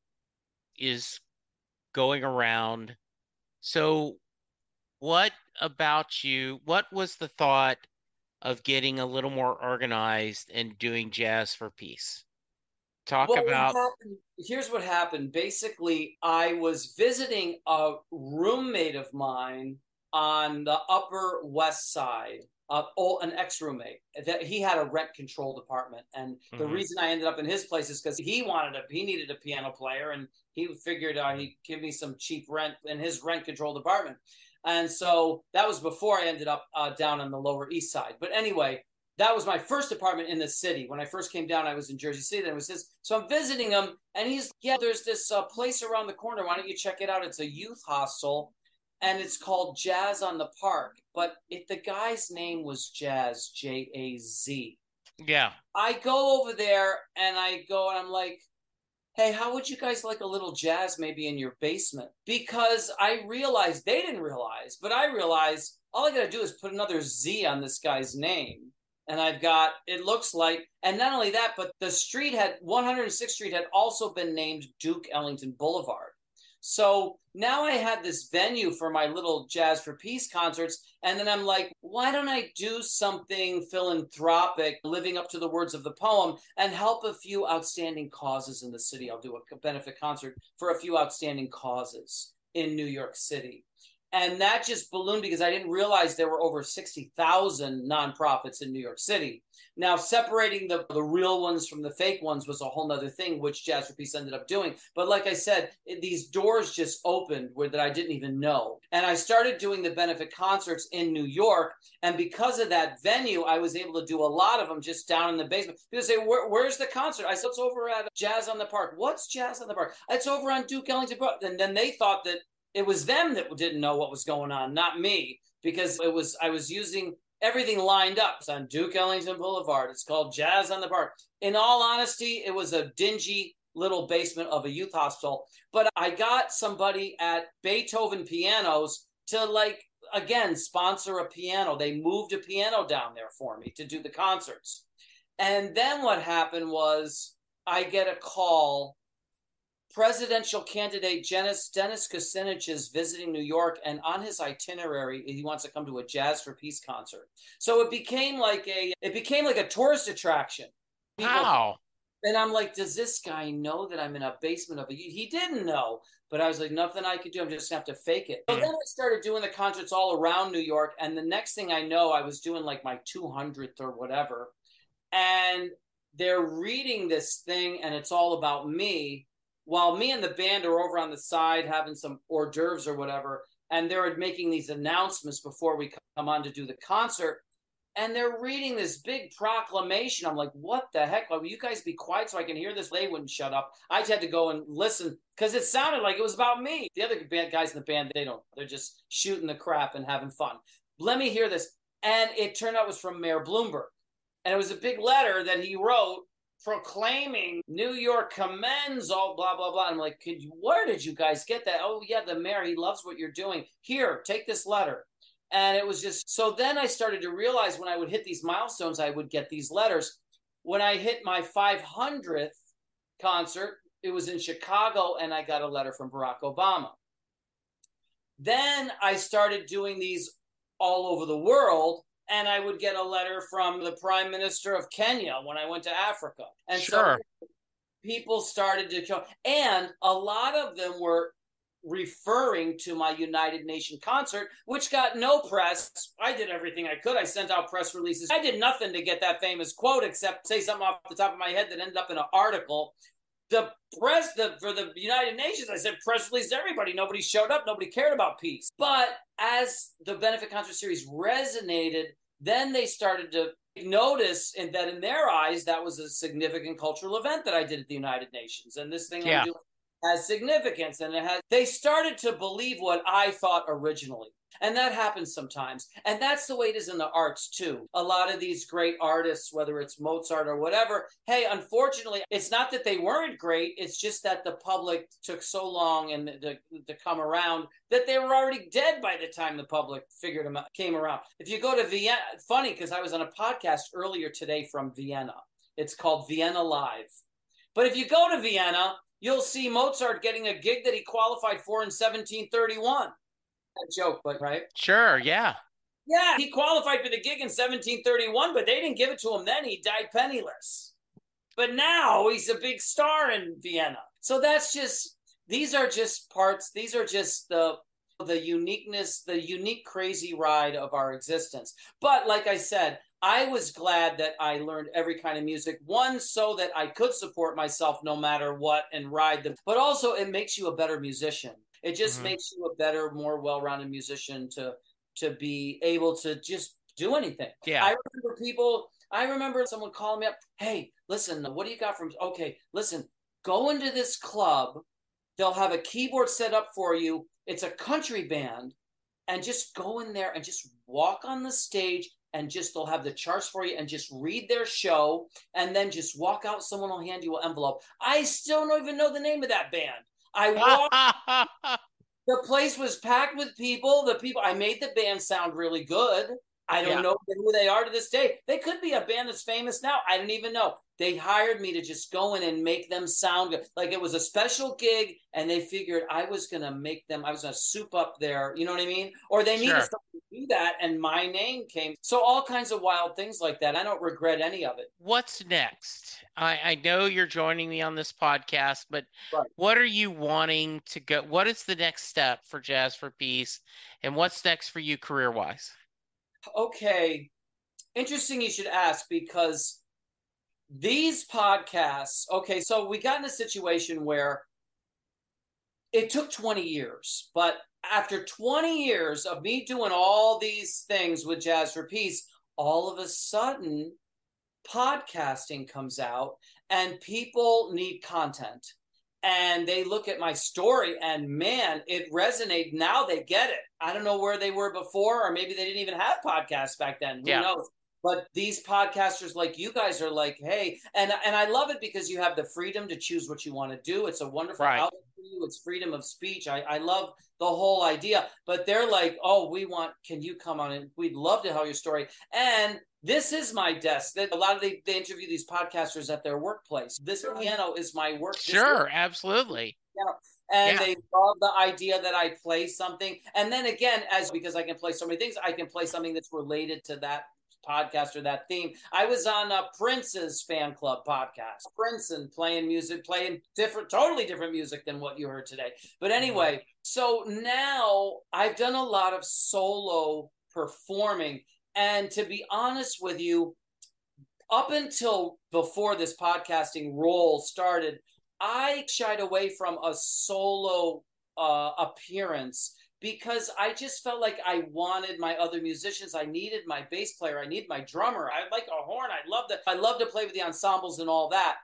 Speaker 2: is going around. So what about you? What was the thought of getting a little more organized and doing jazz for peace? Talk
Speaker 1: Well, what
Speaker 2: about
Speaker 1: happened- here's what happened. Basically, I was visiting a roommate of mine on the Upper West Side. Uh, oh, an ex-roommate that he had a rent control apartment, and the
Speaker 2: Mhm.
Speaker 1: reason I ended up in his place is because he wanted a he needed a piano player, and he figured uh, he'd give me some cheap rent in his rent control apartment, and so that was before I ended up uh, down on the Lower East Side. But anyway, that was my first apartment in the city. When I first came down, I was in Jersey City. Then it was his. So I'm visiting him, and he's yeah. There's this uh, place around the corner. Why don't you check it out? It's a youth hostel, and it's called Jazz on the Park. But if the guy's name was Jazz, J A Z.
Speaker 2: yeah.
Speaker 1: I go over there and I go and I'm like, hey, how would you guys like a little jazz maybe in your basement? Because I realized they didn't realize, but I realized all I got to do is put another Z on this guy's name. And I've got, it looks like, and not only that, but the street had, 106th Street had also been named Duke Ellington Boulevard. So now I had this venue for my little Jazz for Peace concerts. And then I'm like, why don't I do something philanthropic, living up to the words of the poem, and help a few outstanding causes in the city? I'll do a benefit concert for a few outstanding causes in New York City. And that just ballooned because I didn't realize there were over 60,000 nonprofits in New York City. Now, separating the, the real ones from the fake ones was a whole nother thing, which Jazz Peace ended up doing. But like I said, it, these doors just opened where that I didn't even know. And I started doing the benefit concerts in New York. And because of that venue, I was able to do a lot of them just down in the basement. People say, Where, Where's the concert? I said, It's over at Jazz on the Park. What's Jazz on the Park? It's over on Duke Ellington. And then they thought that it was them that didn't know what was going on, not me, because it was I was using everything lined up. It's on Duke Ellington Boulevard. It's called Jazz on the Park. In all honesty, it was a dingy little basement of a youth hostel. But I got somebody at Beethoven Pianos to like again sponsor a piano. They moved a piano down there for me to do the concerts. And then what happened was I get a call presidential candidate Dennis, Dennis Kucinich is visiting New York, and on his itinerary, he wants to come to a Jazz for Peace concert. So it became like a it became like a tourist attraction. People-
Speaker 2: Wow.
Speaker 1: And I'm like, does this guy know that I'm in a basement of a? He didn't know, but I was like, nothing I could do. I'm just gonna have to fake it. So hmm. then I started doing the concerts all around New York, and the next thing I know, I was doing like my 200th or whatever, and they're reading this thing, and it's all about me while me and the band are over on the side having some hors d'oeuvres or whatever, and they're making these announcements before we come on to do the concert, and they're reading this big proclamation. I'm like, what the heck? Will you guys be quiet so I can hear this? They wouldn't shut up. I had to go and listen because it sounded like it was about me. The other band guys in the band, they don't. They're just shooting the crap and having fun. Let me hear this. And it turned out it was from Mayor Bloomberg. And it was a big letter that he wrote proclaiming New York commends all blah blah blah. I'm like, could you, where did you guys get that? Oh yeah, the mayor, he loves what you're doing. Here, take this letter. And it was just so then I started to realize when I would hit these milestones, I would get these letters. When I hit my 500th concert, it was in Chicago, and I got a letter from Barack Obama. Then I started doing these all over the world, and I would get a letter from the Prime Minister of Kenya when I went to Africa. And
Speaker 2: Sure.
Speaker 1: so people started to come, and a lot of them were referring to my United Nation concert, which got no press. I did everything I could. I sent out press releases. I did nothing to get that famous quote except say something off the top of my head that ended up in an article. The press, the for the United Nations, I said press release everybody. Nobody showed up. Nobody cared about peace. But as the benefit concert series resonated, then they started to notice and that in their eyes that was a significant cultural event that I did at the United Nations and this thing
Speaker 2: Yeah.
Speaker 1: I'm doing has significance and it has they started to believe what I thought originally and that happens sometimes and that's the way it is in the arts too a lot of these great artists whether it's Mozart or whatever hey unfortunately it's not that they weren't great it's just that the public took so long and to, to come around that they were already dead by the time the public figured them out, came around. If you go to Vienna, funny because I was on a podcast earlier today from Vienna. It's called Vienna Live. But if you go to Vienna, you'll see Mozart getting a gig that he qualified for in 1731. A joke, but right?
Speaker 2: Sure, yeah.
Speaker 1: Yeah, he qualified for the gig in 1731, but they didn't give it to him then. He died penniless. But now he's a big star in Vienna. So that's just these are just parts, these are just the the uniqueness, the unique crazy ride of our existence. But like I said, I was glad that I learned every kind of music. One, so that I could support myself no matter what and ride them. But also, it makes you a better musician. It just
Speaker 2: Mhm.
Speaker 1: makes you a better, more well-rounded musician to to be able to just do anything.
Speaker 2: Yeah.
Speaker 1: I remember people. I remember someone calling me up. Hey, listen, what do you got from? Okay, listen, go into this club. They'll have a keyboard set up for you. It's a country band, and just go in there and just walk on the stage and just they'll have the charts for you and just read their show and then just walk out. Someone will hand you an envelope. I still don't even know the name of that band. I walked the place was packed with people. The people I made the band sound really good. I don't
Speaker 2: Yeah.
Speaker 1: know who they are to this day. They could be a band that's famous now. I didn't even know. They hired me to just go in and make them sound good. Like it was a special gig, and they figured I was gonna make them. I was gonna soup up their, you know what I mean? Or they needed
Speaker 2: Sure.
Speaker 1: to do that, and my name came. So all kinds of wild things like that. I don't regret any of it.
Speaker 2: What's next? I, I know you're joining me on this podcast, but
Speaker 1: Right.
Speaker 2: what are you wanting to go? What is the next step for Jazz for Peace? And what's next for you career wise?
Speaker 1: Okay. Interesting you should ask because these podcasts, okay, so we got in a situation where it took 20 years, but after 20 years of me doing all these things with Jazz for Peace, all of a sudden podcasting comes out and people need content. And they look at my story and man it resonated now they get it. I don't know where they were before or maybe they didn't even have podcasts back then. Who
Speaker 2: Yeah.
Speaker 1: knows but these podcasters like you guys are like hey and and i love it because you have the freedom to choose what you want to do it's a wonderful
Speaker 2: Right.
Speaker 1: outlet for you it's freedom of speech i i love the whole idea but they're like oh we want can you come on and we'd love to tell your story and this is my desk. That a lot of they, they interview these podcasters at their workplace. This piano is my work. this
Speaker 2: Sure, absolutely.
Speaker 1: yeah and
Speaker 2: Yeah.
Speaker 1: they love the idea that I play something. And then again, as because I can play so many things, I can play something that's related to that podcast or that theme. I was on a Prince's fan club podcast. Prince and playing music, playing different, totally different music than what you heard today. But anyway, so now I've done a lot of solo performing. And to be honest with you, up until before this podcasting role started, I shied away from a solo uh, appearance because I just felt like I wanted my other musicians. I needed my bass player. I need my drummer. I like a horn. I love to. I love to play with the ensembles and all that.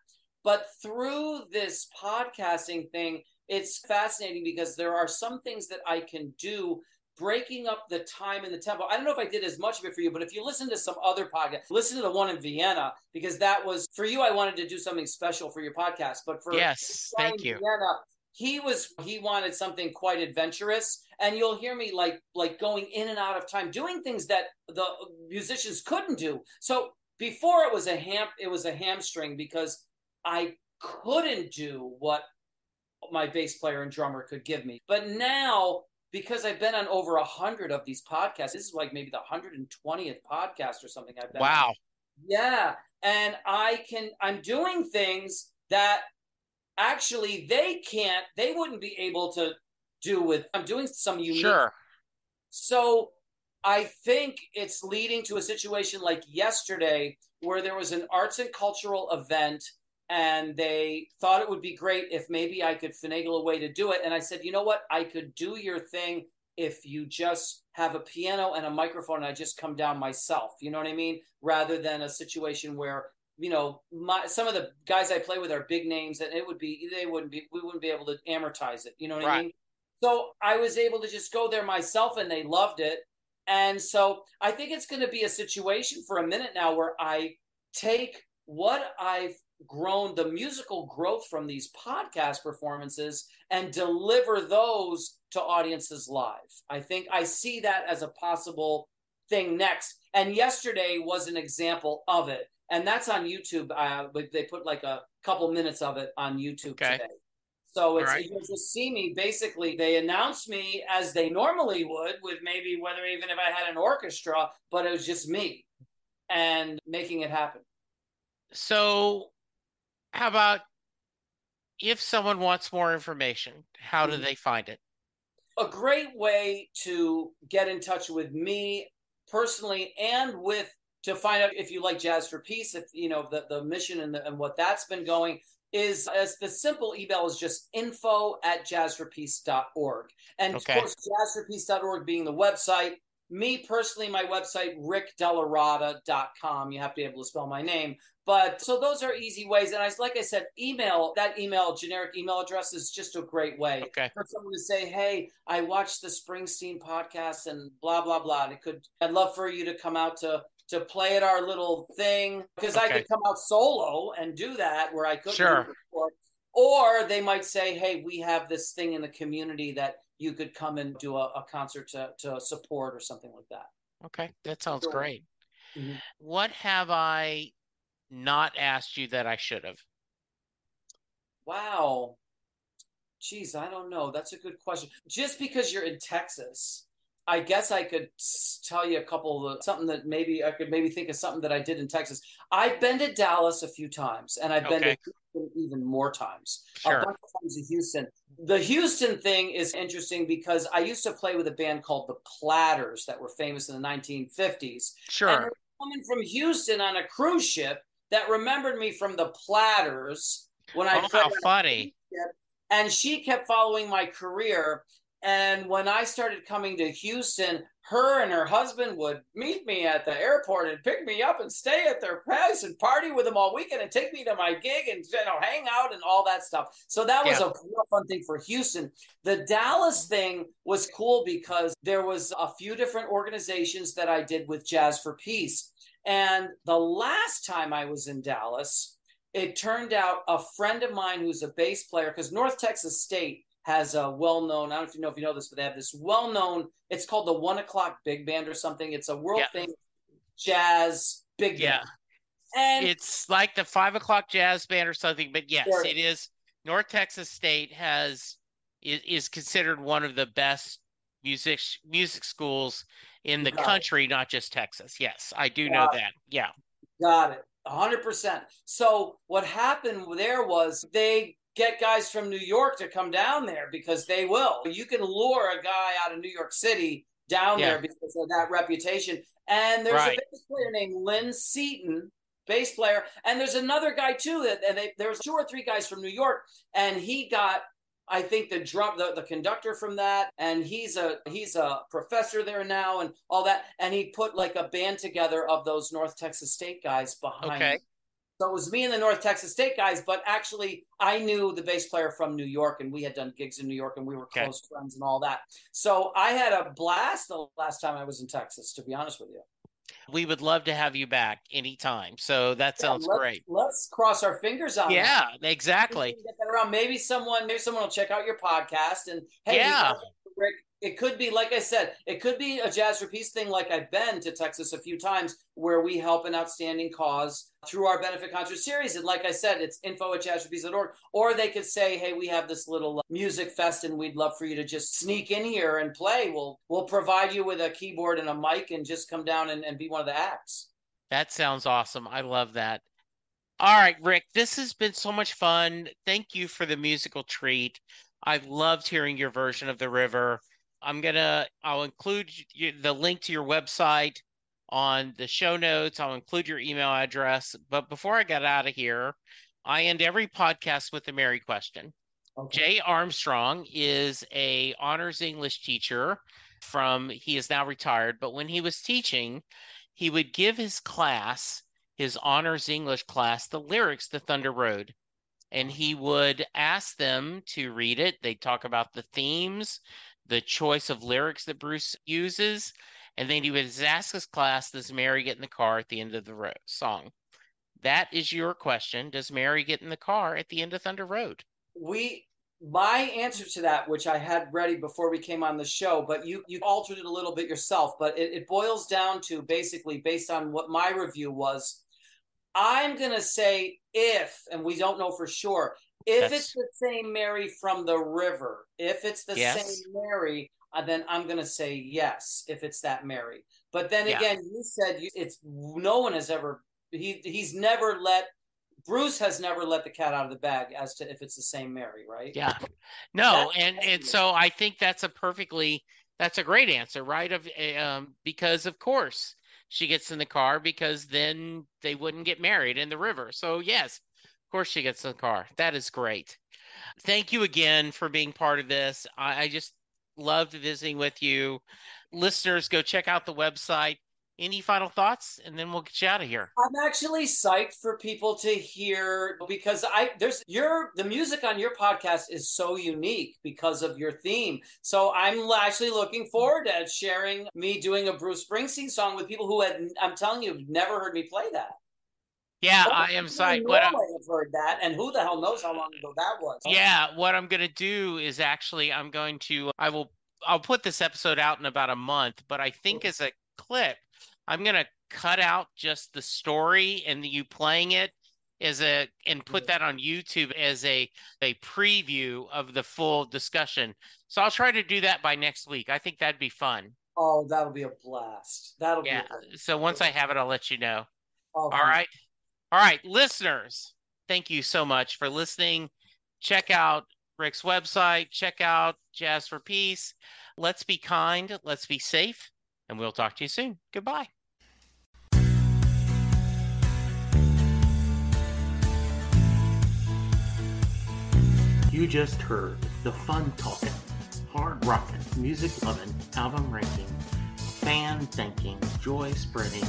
Speaker 1: But through this podcasting thing, it's fascinating because there are some things that I can do breaking up the time and the tempo. I don't know if I did as much of it for you, but if you listen to some other podcast, listen to the one in Vienna because that was for you. I wanted to do something special for your podcast, but for
Speaker 2: Yes, thank you.
Speaker 1: Vienna, he was he wanted something quite adventurous, and you'll hear me like like going in and out of time, doing things that the musicians couldn't do. So before it was a ham, it was a hamstring because I couldn't do what my bass player and drummer could give me. But now, because I've been on over a hundred of these podcasts, this is like maybe the hundred and twentieth podcast or something I've been. on.
Speaker 2: Wow.
Speaker 1: Yeah, and I can. I'm doing things that actually they can't. They wouldn't be able to do with I'm doing some unique
Speaker 2: Sure.
Speaker 1: so I think it's leading to a situation like yesterday where there was an arts and cultural event and they thought it would be great if maybe I could finagle a way to do it. And I said, you know what? I could do your thing if you just have a piano and a microphone and I just come down myself. You know what I mean? Rather than a situation where you know my some of the guys I play with are big names and it would be they wouldn't be we wouldn't be able to amortize it. You know what I mean? So I was able to just go there myself and they loved it. And so I think it's going to be a situation for a minute now where I take what I've grown, the musical growth from these podcast performances, and deliver those to audiences live. I think I see that as a possible thing next. And yesterday was an example of it. And that's on YouTube. Uh, but they put like a couple minutes of it on YouTube
Speaker 2: Okay.
Speaker 1: today. So it's
Speaker 2: right.
Speaker 1: you'll just see me basically. They announce me as they normally would, with maybe whether even if I had an orchestra, but it was just me and making it happen.
Speaker 2: So, how about if someone wants more information, how do
Speaker 1: Mhm.
Speaker 2: they find it?
Speaker 1: a great way to get in touch with me personally and with to find out if you like jazz for peace if you know the, the mission and, the, and what that's been going is as the simple email is just info at jazzforpeace.org and
Speaker 2: Okay.
Speaker 1: of course jazzforpeace.org being the website me personally my website rickdellaratta.com you have to be able to spell my name but so those are easy ways and i like i said email that email generic email address is just a great way
Speaker 2: Okay.
Speaker 1: for someone to say, "Hey, I watched the Springsteen podcast and blah blah blah." And it could, I'd love for you to come out to to play at our little thing because I could come out solo and do that where I couldn't.
Speaker 2: Sure.
Speaker 1: before. Or they might say, "Hey, we have this thing in the community that you could come and do a, a concert to to support or something like that."
Speaker 2: Okay, that sounds
Speaker 1: Sure.
Speaker 2: great.
Speaker 1: Mhm.
Speaker 2: What have I not asked you that I should have?
Speaker 1: Wow. Geez, I don't know. That's a good question. Just because you're in Texas, I guess I could tell you a couple of something that maybe I could maybe think of something that I did in Texas. I've been to Dallas a few times, and I've been to Houston even more times.
Speaker 2: Sure.
Speaker 1: A bunch of times to Houston. The Houston thing is interesting because I used to play with a band called the Platters that were famous in the 1950s.
Speaker 2: Sure.
Speaker 1: there was a woman from Houston on a cruise ship that remembered me from the Platters when I
Speaker 2: Oh,
Speaker 1: played
Speaker 2: how funny.
Speaker 1: ship, and she kept following my career. And when I started coming to Houston, her and her husband would meet me at the airport and pick me up and stay at their place and party with them all weekend and take me to my gig and you know hang out and all that stuff. So that was
Speaker 2: Yeah.
Speaker 1: a real fun thing for Houston. The Dallas thing was cool because there was a few different organizations that I did with Jazz for Peace. And the last time I was in Dallas, it turned out a friend of mine who's a bass player, because North Texas State has a well-known, I don't know if you know if you know this, but they have this well-known, it's called the one o'clock big band or something. It's a world
Speaker 2: Yeah.
Speaker 1: famous jazz big
Speaker 2: Yeah.
Speaker 1: And
Speaker 2: It's like the five o'clock jazz band or something, but yes,
Speaker 1: Sure.
Speaker 2: it is. North Texas State has is, is considered one of the best music music schools in the
Speaker 1: Got it.
Speaker 2: country, not just Texas. Yes, I do know
Speaker 1: it.
Speaker 2: that. Yeah.
Speaker 1: Got it. 100%. So what happened there was they get guys from New York to come down there because they will. You can lure a guy out of New York City down
Speaker 2: Yeah.
Speaker 1: there because of that reputation. And there's
Speaker 2: Right.
Speaker 1: a bass player named Lynn Seaton, bass player, and there's another guy too that and they, there was two or three guys from New York, and he got I think the drum the, the conductor from that and he's a he's a professor there now and all that and he put like a band together of those North Texas State guys behind
Speaker 2: Okay.
Speaker 1: So it was me and the North Texas State guys, but actually I knew the bass player from New York and we had done gigs in New York and we were
Speaker 2: Okay.
Speaker 1: close friends and all that. So I had a blast the last time I was in Texas, to be honest with you.
Speaker 2: We would love to have you back anytime. So that sounds
Speaker 1: Yeah, let's-
Speaker 2: great.
Speaker 1: Let's cross our fingers on.
Speaker 2: Yeah,
Speaker 1: We
Speaker 2: exactly.
Speaker 1: that around. Maybe someone, maybe someone will check out your podcast and hey,
Speaker 2: Yeah.
Speaker 1: Rick. It could be, like I said, it could be a Jazz for Peace thing. Like I've been to Texas a few times, where we help an outstanding cause through our benefit concert series. And like I said, it's info at jazzforpeace.org. Or they could say, hey, we have this little uh, music fest, and we'd love for you to just sneak in here and play. We'll we'll provide you with a keyboard and a mic, and just come down and, and be one of the acts.
Speaker 2: That sounds awesome. I love that. All right, Rick, this has been so much fun. Thank you for the musical treat. I loved hearing your version of the river. I'm gonna I'll include the link to your website on the show notes. I'll include your email address. But before I get out of here, I end every podcast with a Mary question. Okay. Jay Armstrong is a honors English teacher from he is now retired, but when he was teaching, he would give his class, his honors English class, the lyrics to Thunder Road. And he would ask them to read it. They'd talk about the themes, the choice of lyrics that Bruce uses, and then he would ask his class, Does Mary get in the car at the end of the ro- song? That is your question. Does Mary get in the car at the end of Thunder Road?
Speaker 1: We my answer to that, which I had ready before we came on the show, but you you altered it a little bit yourself. But it, it boils down to basically based on what my review was. I'm gonna say if, and we don't know for sure, if That's... it's the same Mary from the river, if it's the yes. same Mary, uh, then I'm gonna say yes. If it's that Mary, but then yeah. again, you said it's no one has ever he he's never let Bruce has never let the cat out of the bag as to if it's the same Mary, right?
Speaker 2: Yeah. No, that's and and so I think that's a perfectly that's a great answer, right? Of eh, um because of course she gets in the car because then they wouldn't get married in the river. So yes, of course she gets the car. That is great. Thank you again for being part of this. I, I just loved visiting with you. Listeners, go check out the website any final thoughts and then we'll get you out of here
Speaker 1: i'm actually psyched for people to hear because i there's your the music on your podcast is so unique because of your theme so i'm actually looking forward to sharing me doing a bruce springsteen song with people who had i'm telling you never heard me play that
Speaker 2: yeah, I am sorry. What
Speaker 1: i have heard that, and who the hell knows how long ago that was?
Speaker 2: Yeah, what I'm going to do is actually I'm going to I will I'll put this episode out in about a month, but I think as a clip, I'm gonna cut out just the story and you playing it as a and put that on YouTube as a a preview of the full discussion. So I'll try to do that by next week. I think that'd be fun.
Speaker 1: Oh, that'll be a blast. That'll be yeah.
Speaker 2: So once I have it, I'll let you know. Oh, All right. All right, listeners. Thank you so much for listening. Check out Rick's website. Check out Jazz for Peace. Let's be kind. Let's be safe. And we'll talk to you soon. Goodbye. You just heard the fun talking, hard rocking, music loving, album ranking, fan thinking, joy spreading,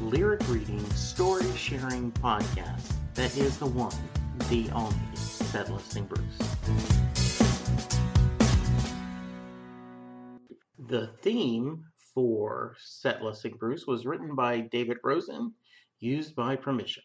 Speaker 2: lyric reading, story sharing podcast that is the one, the only, Set Lusting Bruce. The theme for Set Lusting Bruce was written by David Rosen, used by permission.